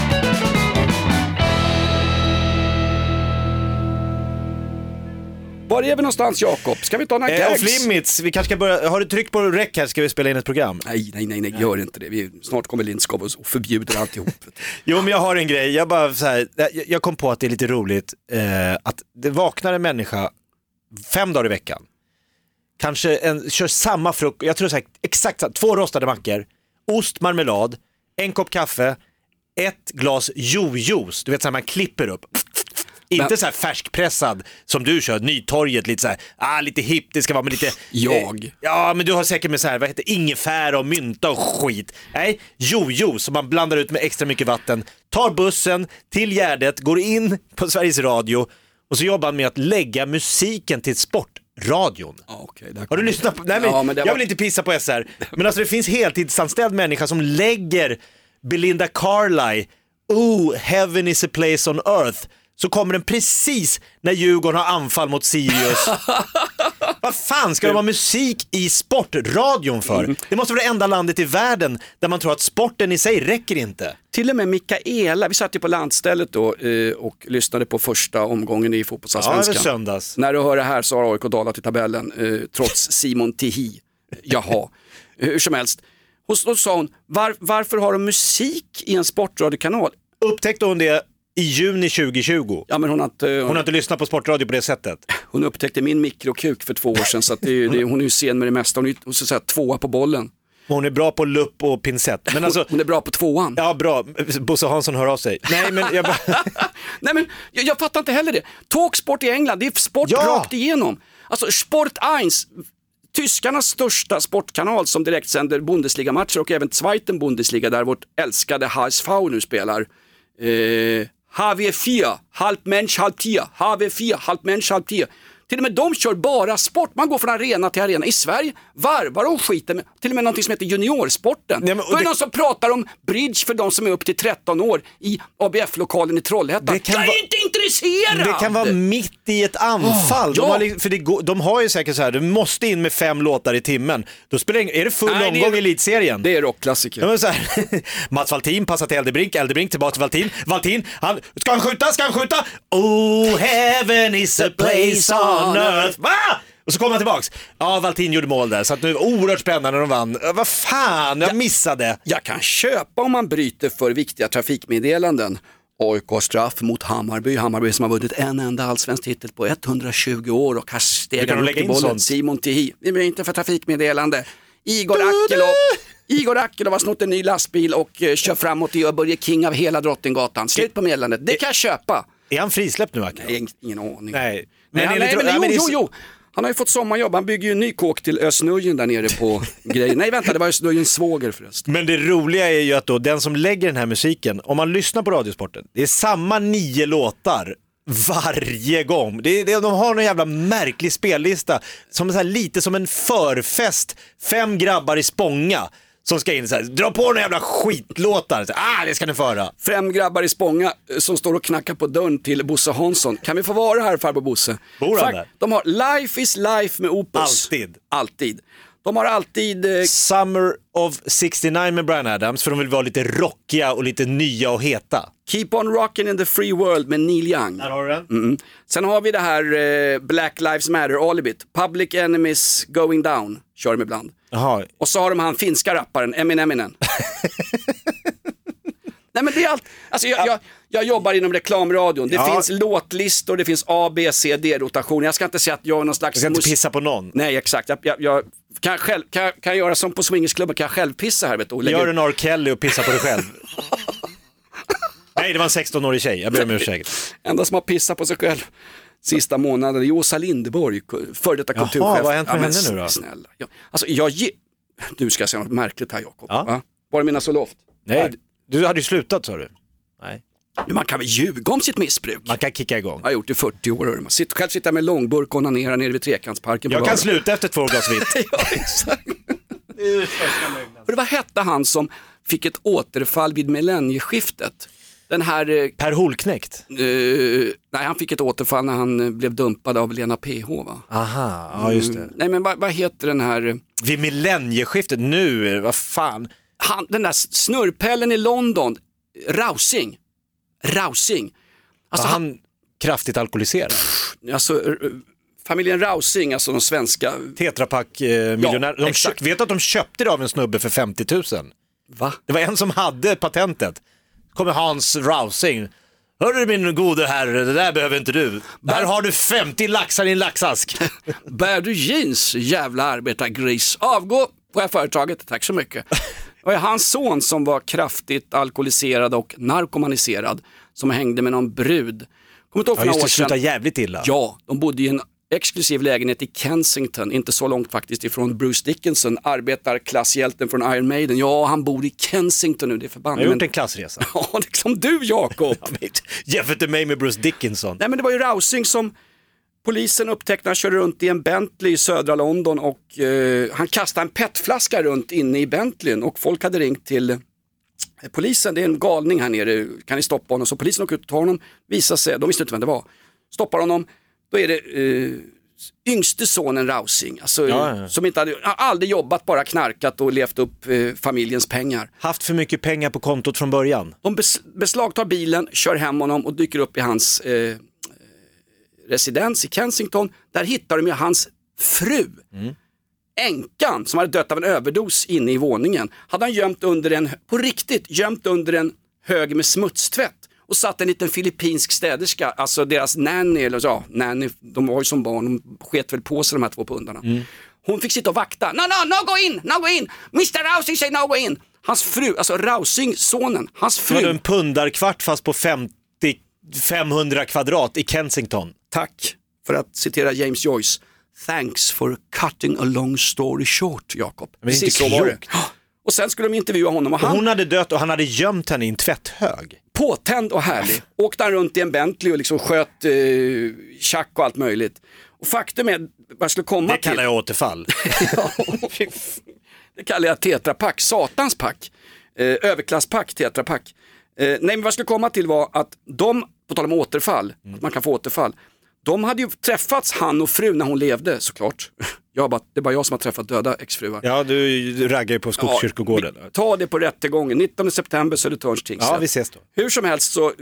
Var är vi någonstans Jakob? Ska vi ta några Eh, gags? off limits, vi kanske ska börja, har du tryckt på räck här ska vi spela in ett program? Nej, nej, nej, nej, gör inte det. Vi, snart kommer Lindskov och förbjuder alltihop. Jo men jag har en grej, jag bara så här, jag, kom på att det är lite roligt eh, att det vaknar en människa fem dagar i veckan, kanske en, kör samma frukost, jag tror så här, exakt två rostade mackor, ost, marmelad, en kopp kaffe, ett glas jojo-juice, du vet så här man klipper upp. Inte Men- så här färskpressad som du kör, Nytorget, lite så här, ah, lite hipp, det ska vara med lite... Jag? Eh, ja, men du har säkert med så här, vad heter ingefära och mynta och skit. Nej, jojo som man blandar ut med extra mycket vatten, tar bussen till Gärdet, går in på Sveriges Radio och så jobbar han med att lägga musiken till sportradion. Ja, okej, där Har du lyssnat på, nej men, Ja, men det jag var- vill inte pissa på SR, men alltså det finns heltidsanställd människa som lägger Belinda Carlisle, Oh, heaven is a place on earth, så kommer den precis när Djurgården har anfall mot Sirius. Vad fan ska det vara musik i sportradion för? Mm. Det måste vara det enda landet i världen där man tror att sporten i sig räcker inte. Till och med Mikaela, vi satt ju på landstället då eh, och lyssnade på första omgången i Ja, det fotbollsallsvenskan. var söndags. När du hör det här så har AIK dalat i tabellen, eh, trots Simon Tihi. Jaha, hur som helst. Och så sa hon, var, varför har de musik i en sportradiokanal? Upptäckte hon det i juni 2020? Ja, men hon, har inte, Hon har inte lyssnat på sportradio på det sättet. hon upptäckte min mikrokuk för två år sedan, så det, är- det, hon är ju sen med det mesta. Hon är ju så att säga, tvåa på bollen. Hon är bra på lupp och pincett. Men alltså, Hon är bra på tvåan. ja bra, Bosse Hansson hör av sig. Nej men jag bara... Nej men jag, jag fattar inte heller det. Talksport i England, det är sport Ja. rakt igenom. Alltså Sport 1, tyskarnas största sportkanal som direkt sänder Bundesliga-matcher och även Zweiten Bundesliga där vårt älskade HSV nu spelar. Eh, HV4, halvt Mensch, halvt Tier. HV4, halvt Mensch, halvt Tier. Till och med de kör bara sport. Man går från arena till arena. I Sverige varvar de skiten med till och med någonting som heter juniorsporten. Nej, men- Då är det någon som pratar om bridge för de som är upp till 13 år i ABF-lokalen i Trollhättan. Det kan jag är inte intresserad! Det kan vara mitt i ett anfall. de, ja. har, li- för det går, de har ju säkert så här, du måste in med fem låtar i timmen. Då spelar det ingen, är det full Nej, det är- omgång i elitserien? Det är rockklassiker. Ja, men så här, Mats Valtin passar till Eldebrink, Eldebrink tillbaka till Valtin. Valtin, han, ska han skjuta, ska han skjuta? Oh, heaven is a place on earth. Va? Och så kommer han tillbaks. Ja, Valtin gjorde mål där, så att nu oerhört spännande när de vann. Äh, Vad fan, jag missade. Jag kan köpa om man bryter för viktiga trafikmeddelanden. AIK straff mot Hammarby. Hammarby som har vunnit en enda allsvensk titel på 120 år och har Du stegat upp till bollen. Simon Tihi. Vi bryter inte för trafikmeddelande. Igor Akilov. Igor Akilov har snott en ny lastbil och eh, kör framåt i Börje King av hela Drottninggatan. Slut på meddelandet. Det kan jag köpa. Är han frisläppt nu, Akilov? Nej, ingen aning. Nej. Men, nej, enligt- men, jo, jo, jo. Han har ju fått sommarjobb, han bygger ju en ny kåk till Ösnöjen där nere på grejer. Nej vänta, det var Ösnöjens svåger förresten. Men det roliga är ju att då den som lägger den här musiken, om man lyssnar på Radiosporten, det är samma nio låtar varje gång. Det det, de har någon jävla märklig spellista, som så här, lite som en förfest, fem grabbar i Spånga som ska in så här, dra på några jävla skitlåtar, så, ah det ska ni få höra. Fem grabbar i Spånga eh, som står och knackar på dörren till Bosse Hansson. Kan vi få vara här farbror Bosse? Bor han där? De har Life is Life med Opus. Alltid. Alltid. De har alltid eh, Summer of 69 med Brian Adams, för de vill vara lite rockiga och lite nya och heta. Keep on rockin' in the free world med Neil Young. Där har du den. Mm. Sen har vi det här eh, Black Lives Matter-alibit. Public Enemies Going Down kör de ibland. Jaha, Och så har de han finska rapparen Emineminen. Nej men det är allt, alltså jag, jag, jag jobbar inom reklamradion, det Ja. finns låtlistor, det finns A, B, C, D-rotation. Jag ska inte säga att jag är någon slags... jag ska inte mus- pissa på någon. Nej exakt, jag, jag, jag kan, jag själv, kan, jag- kan jag göra som på swingersklubben, kan jag själv pissa här vet du, och lägga Gör ut- en R. Kelly och pissa på dig själv. Nej, det var en 16-årig tjej, jag ber om ursäkt. Enda som har pissat på sig själv sista månaden är Åsa Linderborg, före detta Jaha, kulturchef. vad har hänt med men henne nu då? Snälla. Ja, alltså jag ge... Du ska säga något märkligt här Jakob. Ja. Ja. Var är mina så loft? Nej, du hade ju slutat sa du. Nej. Man kan väl ljuga om sitt missbruk? Man kan kicka igång. Jag har gjort det i 40 år. Man sitter, själv sitter med långburk och onanerar nere vid Trekantsparken Jag kan sluta efter två glas vitt. ja, exakt. Hörru, vad hette han som fick ett återfall vid millennieskiftet? Den här... eh, Per Holknekt? eh, nej, han fick ett återfall när han eh, blev dumpad av Lena PH va? Aha, ja just det. Mm, nej men vad, vad heter den här... Vid millennieskiftet, nu, vad fan. Han, den där snurrpellen i London, Rausing. Rausing. Alltså, Var han kraftigt alkoholiserad? Alltså, eh, familjen Rausing, alltså de svenska. Tetrapack-miljonär. Ja, de vet att de köpte det av en snubbe för 50 000? Va? Det var en som hade patentet. kommer Hans Rausing. Hörru min gode herre, det där behöver inte du. Där har du 50 laxar i en laxask. Bär du jeans, jävla arbetargris? Avgå på företaget, tack så mycket. Det var hans son som var kraftigt alkoholiserad och narkomaniserad som hängde med någon brud. Kommer inte ihåg Ja för just några år sedan. jävligt illa. Ja, de bodde i en exklusiv lägenhet i Kensington, inte så långt faktiskt ifrån Bruce Dickinson, arbetarklasshjälten från Iron Maiden. Ja, han bor i Kensington nu, det är Jag förbannat. har gjort men- en klassresa. Ja, liksom du Jakob. Jämfört med mig med Bruce Dickinson. Nej men det var ju Rausing som polisen upptäckte när han körde runt i en Bentley i södra London och eh, han kastade en petflaska runt inne i Bentleyn och folk hade ringt till polisen, det är en galning här nere, kan ni stoppa honom? Så polisen åker ut och tar honom, visar sig, de visste inte vem det var, stoppar honom, då är det eh, yngste sonen Rausing, alltså, Ja, ja. som inte hade, aldrig jobbat, bara knarkat och levt upp eh, familjens pengar. Haft för mycket pengar på kontot från början. De bes beslagtar bilen, kör hem honom och dyker upp i hans eh, residens i Kensington. Där hittar de ju hans fru. Änkan som hade dött av en överdos inne i våningen. Hade han gömt under en, på riktigt, gömt under en hög med smutstvätt. Och satt en liten filippinsk städerska, alltså deras nanny, eller ja, nanny, de var ju som barn, de sket väl på sig de här två pundarna. Hon fick sitta och vakta. No, no, no go in, no go in. Mr Rausing say no go in. Hans fru, alltså Rausing, sonen, hans Det var en pundarkvart fast på 50, 500 kvadrat i Kensington. Tack för att citera James Joyce. Thanks for cutting a long story short, Jakob. Men det är Precis inte det. klokt. Och sen skulle de intervjua honom och Och han, hon hade dött och han hade gömt henne i en tvätthög. påtänd och härlig, åkte han runt i en Bentley och liksom sköt eh, tjack och allt möjligt. Och faktum är, vad jag skulle komma Det till. kallar jag återfall. Ja, det kallar jag tetrapack, satans pack. Eh, överklasspack, tetrapack. Eh, nej men vad jag skulle komma till var att de, på tal om återfall, att man kan få återfall. De hade ju träffats han och fru när hon levde såklart. Jag bara, det är bara jag som har träffat döda exfruar. Ja, du, du raggar ju på Skogskyrkogården. vi- Ta det på rättegången, 19 september Södertörns tingsrätt. Ja, vi ses då. Hur som helst så, eh,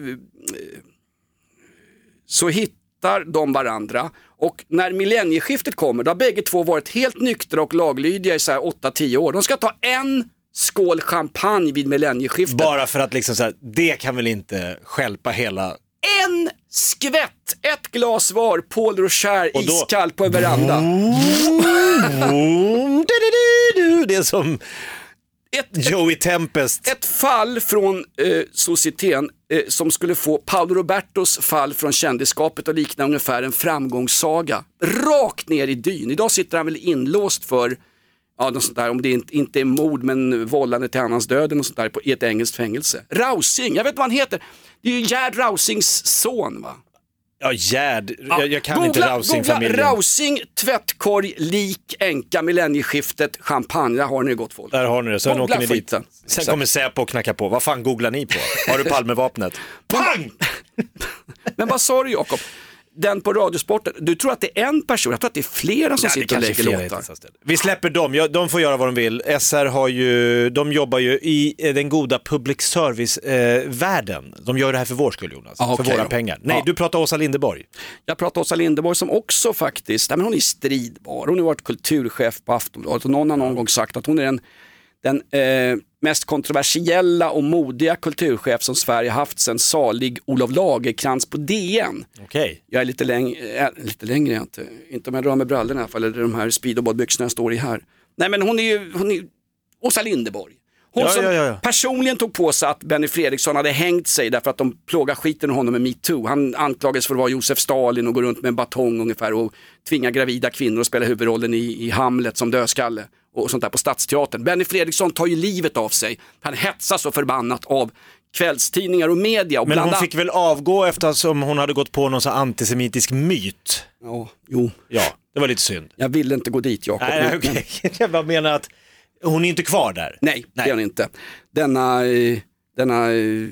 så hittar de varandra och när millennieskiftet kommer då har bägge två varit helt nyktra och laglydiga i så här 8-10 år. De ska ta en skål champagne vid millennieskiftet. Bara för att liksom så här, det kan väl inte stjälpa hela... En skvätt, ett glas var, Paul Rocher Och då- iskall på en veranda. Det är som Ett, Joey Tempest. ett fall från eh, societeten eh, som skulle få Paolo Robertos fall från kändisskapet och likna ungefär en framgångssaga. Rakt ner i dyn. Idag sitter han väl inlåst för, ja något sånt där, om det inte, inte är mord men vållande till annans död något sånt där på, i ett engelskt fängelse. Rausing, jag vet vad han heter. Det är ju Gerd Rausings son va? Ja, Gerd. Jag, jag kan googla, inte Rausing-familjen. Googla Rausing, tvättkorg, lik, änka, millennieskiftet, champagne. Där har ni gott folk. Där har ni det, sen Googla åker ni dit. skiten. Sen Exakt. kommer Säpo och knacka på. Vad fan googlar ni på? Har du Palmevapnet? Pang! Men vad sa du Jakob? Den på Radiosporten, du tror att det är en person, jag tror att det är flera som sitter och lägger flera låtar. Vi släpper dem, ja, de får göra vad de vill. SR har ju, de jobbar ju i eh, den goda public service-världen. de gör det här för vår skull Jonas, Ja, för okej våra då. pengar. Nej, Ja. du pratar Åsa Linderborg. Jag pratar Åsa Linderborg som också faktiskt, nej, men hon är stridbar, hon har varit kulturchef på Aftonbladet och någon har någon gång sagt att hon är den, den eh, mest kontroversiella och modiga kulturchef som Sverige haft sedan salig Olof Lagerkrans på DN. Okej. Jag är lite, läng äh, lite längre, inte. inte om jag drar med brallorna i alla fall, eller de här speedoboardbyxorna jag står i här. Nej men hon är ju, hon är Åsa Linderborg. Hon Ja, som ja, ja, personligen tog på sig att Benny Fredriksson hade hängt sig därför att de plågar skiten ur honom med metoo. Han anklagades för att vara Josef Stalin och gå runt med en batong ungefär och tvinga gravida kvinnor att spela huvudrollen i, i Hamlet som dödskalle och sånt där på Stadsteatern. Benny Fredriksson tar ju livet av sig. Han hetsas så förbannat av kvällstidningar och media. Och Men hon fick väl avgå eftersom hon hade gått på någon sån antisemitisk myt? Ja, jo. Ja, det var lite synd. Jag ville inte gå dit Jakob. Nej, okej. Jag bara menar att hon är inte kvar där. Nej, det är hon inte. Denna, eh, denna eh,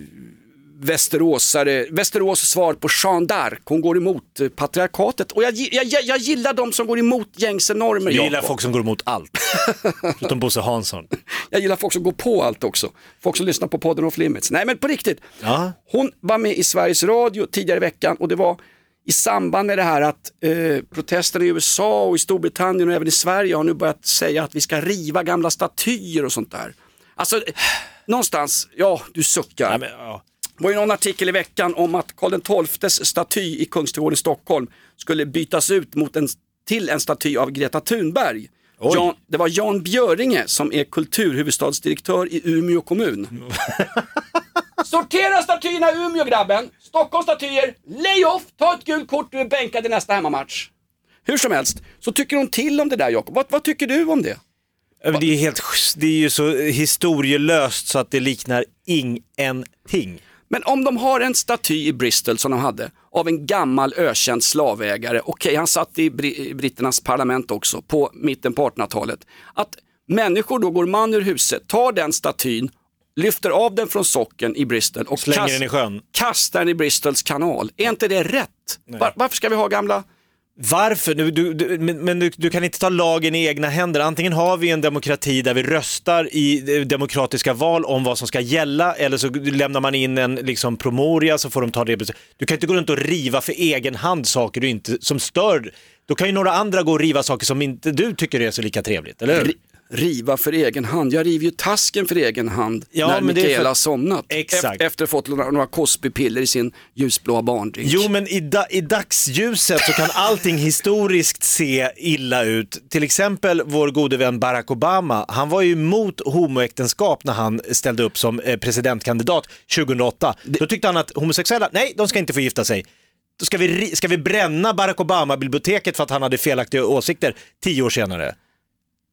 Västeråsare, Västerås svar på Jeanne d'Arc. Hon går emot eh, patriarkatet. Och jag, jag, jag, jag gillar de som går emot gängse normer. Jag gillar folk som går emot allt. Förutom Bosse Hansson. Jag gillar folk som går på allt också. Folk som lyssnar på podden Off Limits. Nej men på riktigt. Ja. Hon var med i Sveriges Radio tidigare i veckan och det var i samband med det här att eh, protesterna i USA och i Storbritannien och även i Sverige har nu börjat säga att vi ska riva gamla statyer och sånt där. Alltså eh, någonstans, ja du suckar. Ja, men, ja. Det var ju någon artikel i veckan om att Karl XIIs staty i Kungsträdgården i Stockholm skulle bytas ut mot en, till en staty av Greta Thunberg. Jan, det var Jan Björinge som är kulturhuvudstadsdirektör i Umeå kommun. Sortera statyerna i Umeå grabben. Stockholms statyer, lay off, ta ett gult kort, du är bänkad i nästa hemmamatch. Hur som helst, så tycker hon till om det där Jakob. Vad, vad tycker du om det? Det är, helt, det är ju så historielöst så att det liknar ingenting. Men om de har en staty i Bristol som de hade av en gammal ökänd slavägare, okej han satt i bri- i britternas parlament också på mitten på 1800-talet, att människor då går man ur huset, tar den statyn, lyfter av den från socken i Bristol och kast- den kastar den i Bristols kanal. Är inte det rätt? Var, varför ska vi ha gamla varför? Du, du, du, men du, du kan inte ta lagen i egna händer. Antingen har vi en demokrati där vi röstar i eh, demokratiska val om vad som ska gälla eller så lämnar man in en liksom, promoria så får de ta det beslutet. Du kan inte gå runt och riva för egen hand saker du inte, som stör. Då kan ju några andra gå och riva saker som inte du tycker är så lika trevligt, eller hur? Ri- riva för egen hand? Jag river ju tasken för egen hand Ja, när det Mikaela för- somnat. Exakt. Efter att ha fått några, några Cosby-piller i sin ljusblåa barndrink. Jo, men i, da, i dagsljuset så kan allting historiskt se illa ut. Till exempel vår gode vän Barack Obama, han var ju emot homoäktenskap när han ställde upp som eh, presidentkandidat 2008. Då tyckte han att homosexuella, nej, de ska inte få gifta sig. Då ska vi, ska vi bränna Barack Obama-biblioteket för att han hade felaktiga åsikter tio år senare?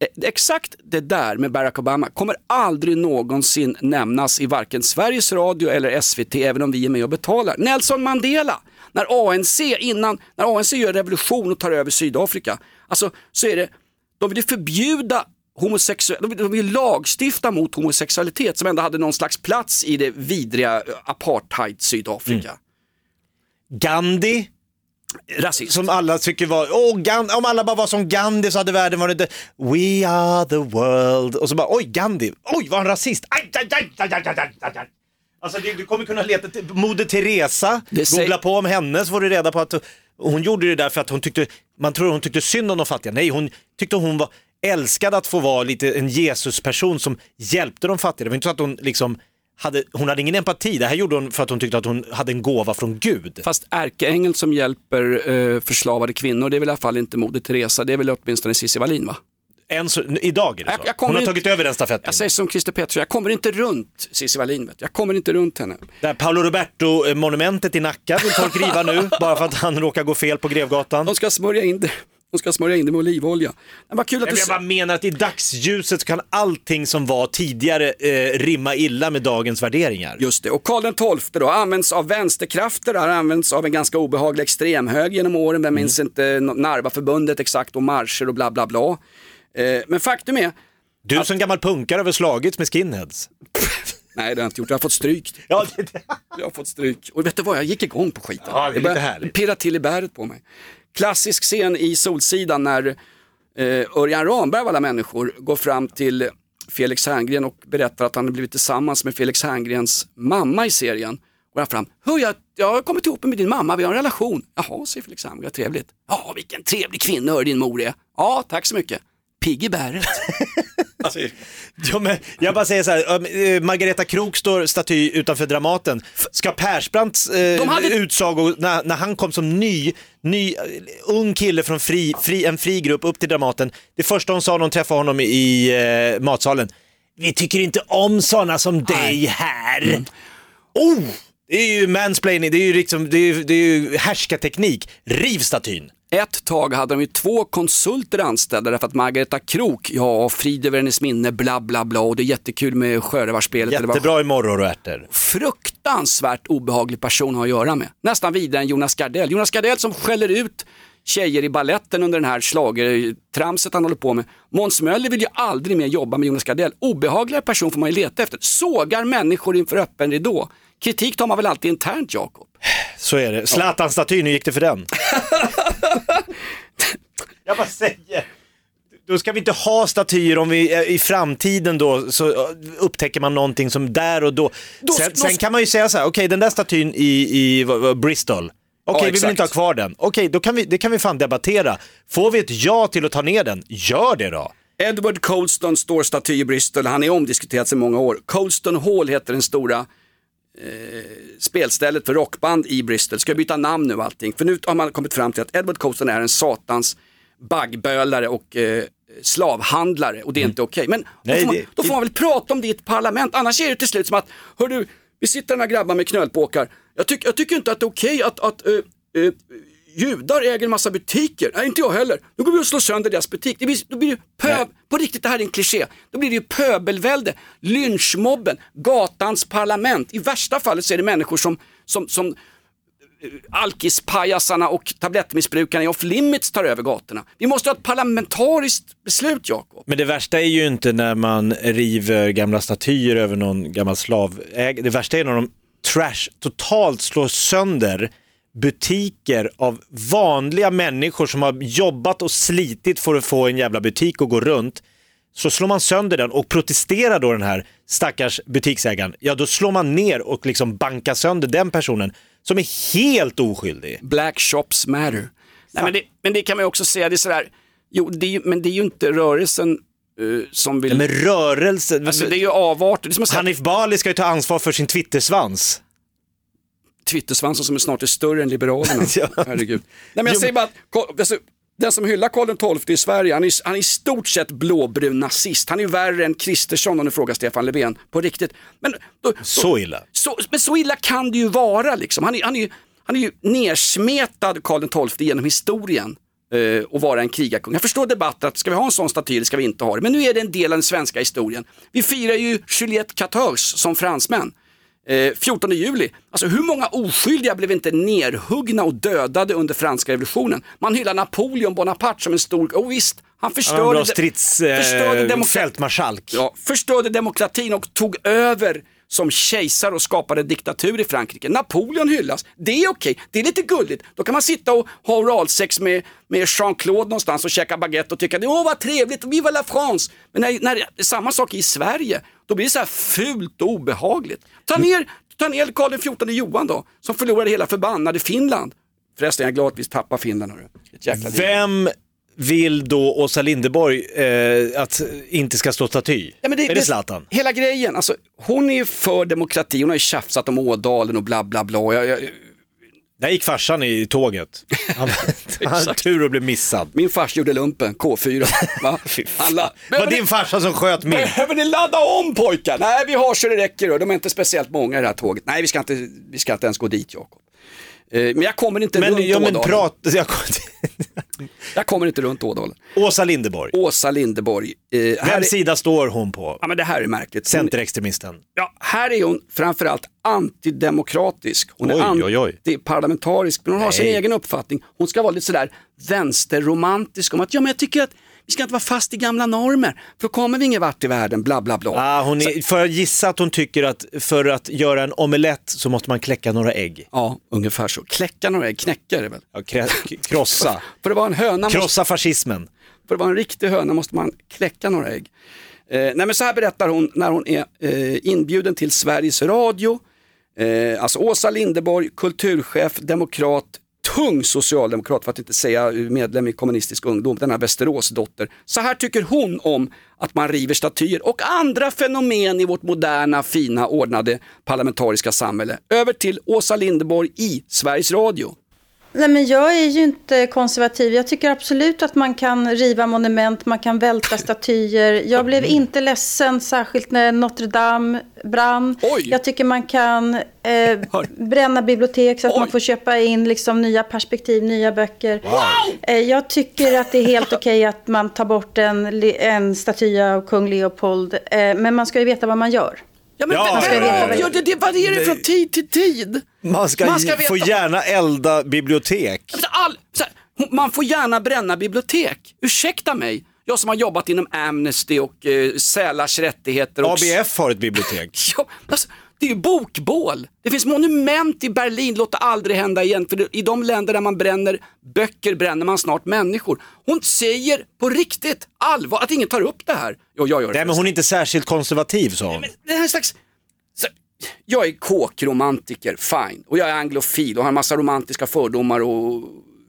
Eh, exakt det där med Barack Obama kommer aldrig någonsin nämnas i varken Sveriges Radio eller SVT, även om vi är med och betalar. Nelson Mandela, när ANC, innan, när ANC gör revolution och tar över Sydafrika, alltså så är det, de vill ju förbjuda homosexuella, de vill, lagstifta mot homosexualitet som ändå hade någon slags plats i det vidriga apartheid-Sydafrika. Mm. Gandhi, Rasism. som alla tycker var, åh, Gan- om alla bara var som Gandhi så hade världen varit, we are the world. Och så bara, oj, Gandhi, oj, var han rasist? Aj, aj, aj, aj, aj, aj, aj. Alltså det, du kommer kunna leta till Moder Teresa, Det säger- googla på om henne så får du reda på att hon gjorde det där för att hon tyckte, man tror hon tyckte synd om de fattiga. Nej, hon tyckte hon var älskad att få vara lite en Jesusperson som hjälpte de fattiga. Det var inte så att hon liksom hade, hon hade ingen empati, det här gjorde hon för att hon tyckte att hon hade en gåva från Gud. Fast ärkeängel som hjälper eh, förslavade kvinnor, det är väl i alla fall inte Moder Teresa, det är väl åtminstone Cissi Wallin va? Än så, idag är det så. Jag- jag hon har inte- tagit över den stafetten. Jag säger som Christer Pettersson, jag kommer inte runt Cissi Wallin. Jag kommer inte runt henne. Det här Paolo Roberto-monumentet i Nacka vill folk riva nu, bara för att han råkar gå fel på Grevgatan. De ska smörja in det, de ska smörja in det med olivolja. Men vad kul att du... jag bara menar att i dagsljuset så kan allting som var tidigare eh, rimma illa med dagens värderingar. Just det, och Karl XII då används av vänsterkrafter, har använts av en ganska obehaglig extremhög genom åren, vem minns Mm. inte Narvaförbundet exakt och marscher och bla bla bla. Eh, men faktum är, Du som gammal punkare har väl slagits med skinheads? nej det har jag inte gjort, jag har fått stryk. Ja, det, det. Jag har fått stryk. Och vet du vad, jag gick igång på skiten. Ja, det är lite härligt. pirra till i bäret på mig. Klassisk scen i Solsidan när eh, Örjan Ramberg av alla människor går fram till Felix Herngren och berättar att han har blivit tillsammans med Felix Herngrens mamma i serien. Och han fram, hör jag, jag har kommit ihop med din mamma, vi har en relation. Jaha, säger Felix Herngren, trevligt. Ja, vilken trevlig kvinna din mor är. Ja, tack så mycket. Pigg i bäret. alltså, Ja, men jag bara säger så här, äh, Margareta Krok står staty utanför Dramaten. Ska Persbrandts eh, De hade- utsago, när, när han kom som ny, ny eh, ung kille från fri, fri, en fri grupp upp till Dramaten, det första hon sa när hon träffade honom i eh, matsalen, vi tycker inte om sådana som dig här. Oh! Det är ju mansplaining, det är ju, liksom, det är, det är ju härskarteknik. Riv statyn. Ett tag hade de ju två konsulter anställda därför att Margareta Krok, ja, frid över hennes minne, bla bla bla och det är jättekul med sjörövarspelet. Jättebra i morror och ärtor. fruktansvärt obehaglig person att ha att göra med. Nästan vidare än Jonas Gardell. Jonas Gardell som skäller ut tjejer i balletten under den här schlagertramset han håller på med. Måns Möller vill ju aldrig mer jobba med Jonas Gardell. Obehagligare person får man ju leta efter. Sågar människor inför öppen ridå. kritik tar man väl alltid internt Jakob? Så är det. Zlatan-statyn, hur gick det för den? Jag bara säger. Då ska vi inte ha statyer om vi eh, i framtiden då så eh, upptäcker man någonting som där och då. sen, då- sen kan man ju säga så här, okej den där statyn i, i vad- vad, Bristol, okej vi vill exakt. inte ha kvar den. Okej, då kan vi, det kan vi fan debattera. Får vi ett ja till att ta ner den, gör det då. Edward Colston står staty i Bristol, han är omdiskuterad sedan många år. Colston Hall heter den stora eh, spelstället för rockband i Bristol. Ska byta namn nu allting? För nu har man kommit fram till att Edward Colston är en satans baggbölare och eh, slavhandlare och det är inte okej. Men Nej, då, får man, det- då får man väl prata om det i ett parlament, annars är det till slut som att, hör du, vi sitter några grabbar med knölpåkar, jag, tyck, jag tycker inte att det är okej att, att eh, eh, judar äger en massa butiker. Nej, inte jag heller. Då går vi och slår sönder deras butik. Det blir, då blir det pöb, på riktigt, det här är en kliché. Då blir det ju pöbelvälde, lynchmobben, gatans parlament. I värsta fallet så är det människor som, som, som eh, alkispajasarna och tablettmissbrukarna i off limits tar över gatorna. Vi måste ha ett parlamentariskt beslut, Jakob. Men det värsta är ju inte när man river gamla statyer över någon gammal slavägare. Det värsta är när de trash, totalt slår sönder butiker av vanliga människor som har jobbat och slitit för att få en jävla butik att gå runt. Så slår man sönder den och protesterar då den här stackars butiksägaren, ja då slår man ner och liksom bankar sönder den personen som är helt oskyldig. Black shops matter. Nej, men, det, men det kan man ju också säga, det är sådär, jo, det är ju, men det är ju inte rörelsen eh, som vill... Men rörelse, Alltså, det är ju avarter. Hanif Bali ska ju ta ansvar för sin Twittersvans. Twittersvansen som är snart är större än Liberalerna. Ja. Herregud. Nej, men jag säger bara att alltså, den som hyllar Karl XII i Sverige, han är, han är i stort sett blåbrun nazist. Han är värre än Kristersson om du frågar Stefan Löfven, på riktigt. Men, då, Så illa. så, men så illa kan det ju vara liksom. Han är, han är, han är ju nersmetad Karl XII genom historien eh, och vara en krigarkung. Jag förstår debatten att ska vi ha en sån staty eller ska vi inte ha det? Men nu är det en del av den svenska historien. Vi firar ju Juliette 14 som fransmän. Eh, 14 juli, alltså hur många oskyldiga blev inte nerhuggna och dödade under franska revolutionen? Man hyllar Napoleon Bonaparte som en stor, och visst, han förstörde, de- strids, förstörde eh, demokra- fältmarskalk. Ja, förstörde demokratin och tog över som kejsare och skapade diktatur i Frankrike. Napoleon hyllas, det är okej, det är lite gulligt. Då kan man sitta och ha oralsex med, med Jean-Claude någonstans och käka baguette och tycka åh vad trevligt, viva la France. Men när, när det är samma sak i Sverige, då blir det så här fult och obehagligt. Ta ner, ta ner Karl XIV Johan då, som förlorade hela förbannade Finland. Förresten, jag är glad att vi tappar Finland. hörru. Vem vill då Åsa Linderborg eh, att inte ska stå staty? Ja, men är det Zlatan? Hela grejen, alltså, hon är ju för demokrati, hon har ju tjafsat om Ådalen och bla bla bla. Jag, jag, Där gick farsan i tåget. Han han hade tur att bli missad. min fars gjorde lumpen, K4. Va? Alla. Det var din farsa som sköt min. Behöver ni ladda om pojkar? Nej, vi har så det räcker. Och de är inte speciellt många i det här tåget. Nej, vi ska inte, vi ska inte ens gå dit, Jakob. Eh, Men jag kommer inte Men, runt ja, men Ådalen. prat, jag, Jag kommer inte runt Ådalen. Åsa Linderborg. Åsa Linderborg. Eh, Vem är, sida står hon på? ja, men det här är märkligt. Centerextremisten. ja, här är hon framförallt antidemokratisk. Hon Oj, är antiparlamentarisk, men hon har sin Nej. egen uppfattning. Hon ska vara lite sådär vänsterromantisk om att ja, men jag tycker att vi ska inte vara fast i gamla normer, för då kommer vi ingen vart i världen, bla bla bla. Ah, hon är, får jag gissa att hon tycker att för att göra en omelett så måste man kläcka några ägg? Ja, ungefär så. Kläcka några ägg, knäcka är det väl? Ja, krä, krossa. För att vara en höna, måste, Krossa fascismen. för att vara en riktig höna måste man kläcka några ägg. Eh, nej men så här berättar hon när hon är eh, inbjuden till Sveriges Radio. Eh, alltså Åsa Linderborg, kulturchef, demokrat, tung socialdemokrat för att inte säga medlem i kommunistisk ungdom, denna Västeråsdotter. Så här tycker hon om att man river statyer och andra fenomen i vårt moderna, fina, ordnade parlamentariska samhälle. Över till Åsa Linderborg i Sveriges Radio. Nej, men jag är ju inte konservativ. Jag tycker absolut att man kan riva monument, man kan välta statyer. Jag blev inte ledsen, särskilt när Notre Dame brann. Oj. Jag tycker man kan eh, bränna bibliotek så att man får köpa in liksom, nya perspektiv, nya böcker. Eh, jag tycker att det är helt okej att man tar bort en, en staty av kung Leopold. Eh, men man ska ju veta vad man gör. Ja, men Ja, vem ja, ja, ja. Det varierar från tid till tid. Man ska, Man ska få veta- gärna elda bibliotek. Alltså, All, så här, man får gärna bränna bibliotek. Ursäkta mig, jag som har jobbat inom Amnesty och eh, sälars rättigheter. Och, ABF har ett bibliotek. Ja, alltså, Det är ju bokbål. Det finns monument i Berlin, låt det aldrig hända igen. För det- i de länder där man bränner böcker bränner man snart människor. Hon säger på riktigt allvar att ingen tar upp det här. Jo, jag gör det. Nej, men hon är inte särskilt konservativ sa hon. Det här är en slags... Så, jag är kåkromantiker, fine. Och jag är anglofil och har en massa romantiska fördomar och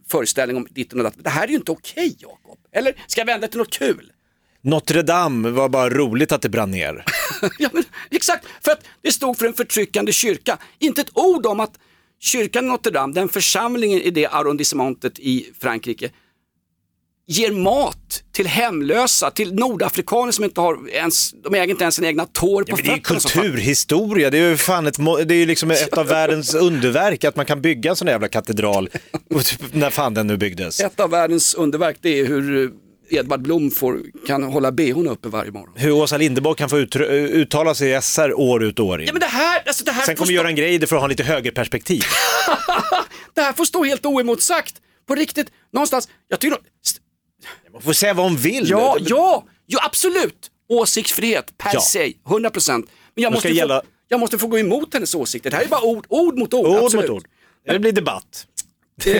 föreställningar om ditten och datten. Det här är ju inte okej Jakob. Eller ska jag vända till något kul? Notre Dame var bara roligt att det brann ner. ja, men, exakt, för att det stod för en förtryckande kyrka. Inte ett ord om att kyrkan i Notre Dame, den församlingen i det arrondissementet i Frankrike, ger mat till hemlösa, till nordafrikaner som inte har ens, de äger inte ens sina egna tår på Ja, men det är fötterna. kulturhistoria, det är ju fan ett, det är liksom ett av världens underverk att man kan bygga en sån jävla katedral, typ när fan den nu byggdes. Ett av världens underverk det är hur Edvard Blom får, kan hålla bhn uppe varje morgon. Hur Åsa Linderborg kan få ut, uttala sig i SR år ut och år in. Ja men det här, alltså det här, Sen får kommer Göran Greider för att ha lite högerperspektiv. det här får stå helt oemotsagt. På riktigt, någonstans, jag tycker Man får säga vad hon vill. Ja, ja, ja absolut. Åsiktsfrihet per Ja. se, 100 procent. Men jag måste, gälla- få, jag måste få gå emot hennes åsikter. Det här är bara ord, ord mot ord. Ord absolut. mot ord. Det blir debatt. Ska,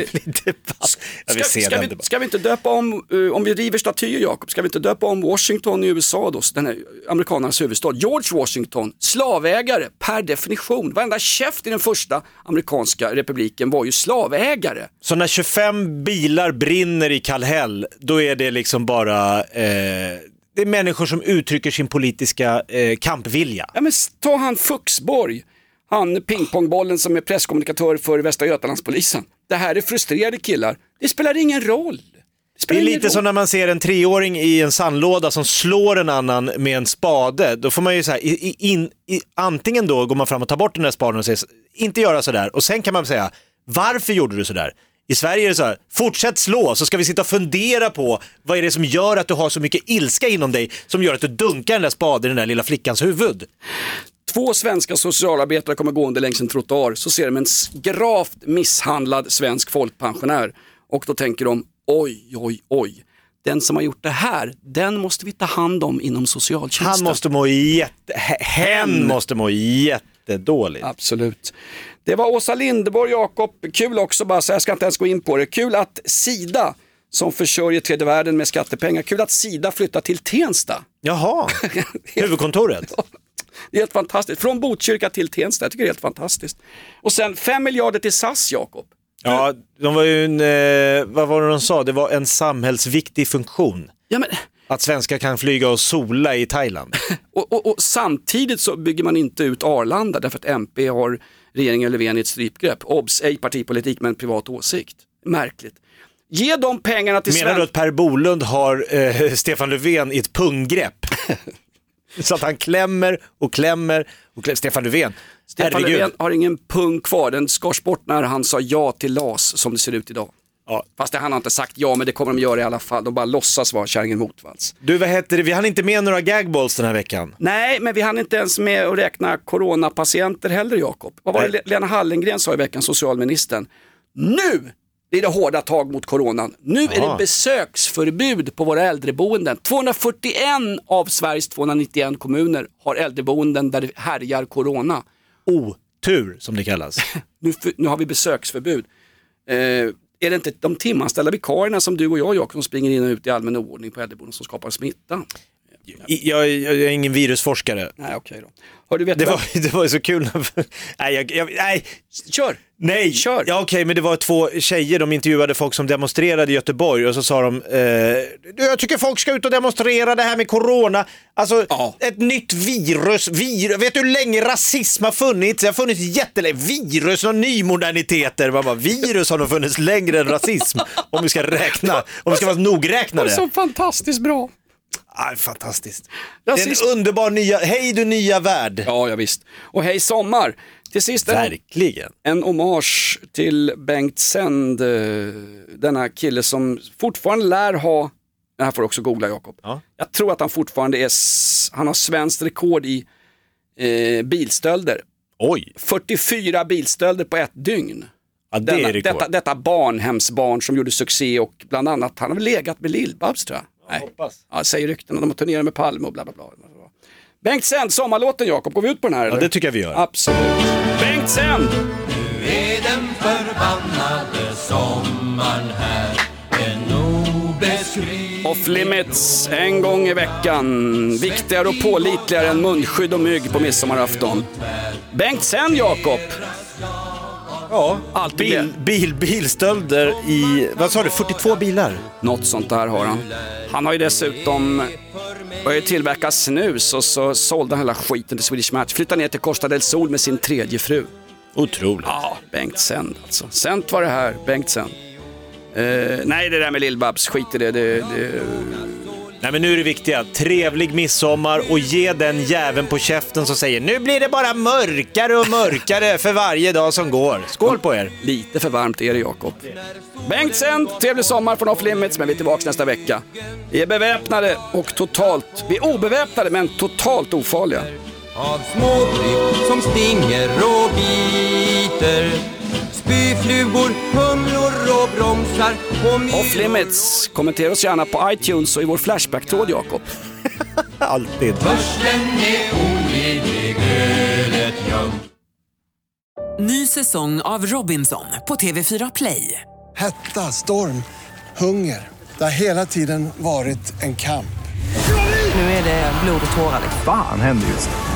vi, ska vi inte döpa om, eh, om vi river statyer Jakob, ska vi inte döpa om Washington i USA då, den här amerikanernas huvudstad. George Washington, slavägare per definition. Varenda käft i den första amerikanska republiken var ju slavägare. Så när 25 bilar brinner i Kallhäll, då är det liksom bara, eh, det är människor som uttrycker sin politiska eh, kampvilja. Ja men ta han Fuxborg, han pingpongbollen som är presskommunikatör för Västra Götalandspolisen. Det här är frustrerade killar. Det spelar ingen roll. Det spelar är lite roll. som när man ser en treåring i en sandlåda som slår en annan med en spade. Då får man ju så här, i, in, i, antingen då går man fram och tar bort den där spaden och säger inte göra sådär och sen kan man säga varför gjorde du sådär? I Sverige är det så här, fortsätt slå så ska vi sitta och fundera på vad är det som gör att du har så mycket ilska inom dig som gör att du dunkar den där spaden i den där lilla flickans huvud. Två svenska socialarbetare kommer gående längs en trottoar så ser de en gravt misshandlad svensk folkpensionär och då tänker de oj, oj, oj. Den som har gjort det här, den måste vi ta hand om inom socialtjänsten. Han måste må jätte, he- hen måste må jättedåligt. Absolut. Det var Åsa Linderborg, Jakob. Kul också, bara så jag ska inte ens gå in på det. Kul att Sida, som försörjer tredje världen med skattepengar, kul att Sida flyttar till Tensta. Jaha, huvudkontoret. Det är helt fantastiskt. Från Botkyrka till Tensta, jag tycker det är helt fantastiskt. Och sen 5 miljarder till SAS, Jakob. Ja, de var ju en, eh, vad var det de sa, det var en samhällsviktig funktion. Ja, men, Att svenskar kan flyga och sola i Thailand. och, och, och samtidigt så bygger man inte ut Arlanda därför att MP har regeringen Löfven i ett strypgrepp. Obs, ej partipolitik men privat åsikt. Märkligt. Ge de pengarna till Menar du att Per Bolund har eh, Stefan Löfven i ett punggrepp? Så att han klämmer och klämmer och klämmer. Stefan Löfven, Stefan herregud. Löfven har ingen pung kvar, den skars bort när han sa ja till LAS som det ser ut idag. Ja. Fast det, han har inte sagt ja, men det kommer de göra i alla fall. De bara låtsas vara kärringen motvalls. Du, vad heter det? Vi hann inte med några gagballs den här veckan. Nej, men vi hann inte ens med att räkna coronapatienter heller, Jakob. Vad var det Nej. Lena Hallengren sa i veckan, socialministern? Nu är det hårda tag mot coronan. Nu är det besöksförbud på våra äldreboenden. 241 av Sveriges 291 kommuner har äldreboenden där det härjar corona. Otur, som det kallas. Nu, nu har vi besöksförbud. Eh, är det inte de timanställda vikarierna som du och jag, Jakob, som springer in och ut i allmän oordning på äldreboenden som skapar smitta? Jag, jag, jag är ingen virusforskare. Nej, okej då. Hör, du vet Det vad- var, det var ju så kul. nej, jag, jag, nej, Kör! nej. Kör. Ja, okej, men det var två tjejer, de intervjuade folk som demonstrerade i Göteborg och så sa de, eh, "Du, jag tycker folk ska ut och demonstrera det här med corona. Alltså, Ja. ett nytt virus, vir, vet du hur länge rasism har funnits? Det har funnits jättelänge. Virus och nymoderniteter. Man bara, virus har nog funnits längre än rasism. om vi ska räkna, om vi ska vara nogräknade. Så fantastiskt bra. Ah, fantastiskt. Det är en underbar nya, hej du nya värld. Ja, ja visst. Och hej sommar! Till sist en, Verkligen. en hommage till Bengt Sänd, eh, denna kille som fortfarande lär ha, det här får du också googla Jakob. Ja. Jag tror att han fortfarande är, han har svenskt rekord i eh, bilstölder. Oj, 44 bilstölder på ett dygn. ja, det Denna, är rekord. detta, detta barnhemsbarn som gjorde succé och bland annat, han har väl legat med Lill-Babs tror jag. Nej. hoppas. Ja, säger ryktena, de har turnerat med Palme och bla bla bla. Bengtzén, sommarlåten Jakob, går vi ut på den här eller? Ja, det tycker jag vi gör. Absolut. Bengtzén! är den förbannade sommaren här En obeskrivlig Off limits, en gång i veckan. Viktigare och pålitligare än munskydd och mygg på midsommarafton. Bengtzén Jakob! Ja, Alltid bil, bil, bilstölder i, vad sa du, 42 bilar? Något sånt där har han. Han har ju dessutom börjat tillverka snus och så sålde han hela skiten till Swedish Match. Flyttade ner till Costa del Sol med sin tredje fru. Otroligt. Ja, Bengt Sänd alltså. Sänt var det här, Bengt Sänd. Eh, nej, det där med Lill-Babs, skit i det. det, det Nej men nu är det viktiga, trevlig midsommar och ge den jäveln på käften som säger nu blir det bara mörkare och mörkare för varje dag som går. Skål på er! Lite för varmt är det Jakob. Bengt Sänd, trevlig sommar från Off Limits, men vi är tillbaka nästa vecka. Vi är beväpnade och totalt, vi är obeväpnade men totalt ofarliga. av småkryp som stinger och biter Spyflugor, humlor och bromsar och Off Limits, kommentera oss gärna på iTunes och i vår Flashback-tråd Jakob. Alltid. Börsen är olidlig, ölet Ny säsong av Robinson på TV4 Play. Hetta, storm, hunger. Det har hela tiden varit en kamp. Nu är det blod och tårar. Fan händer just det.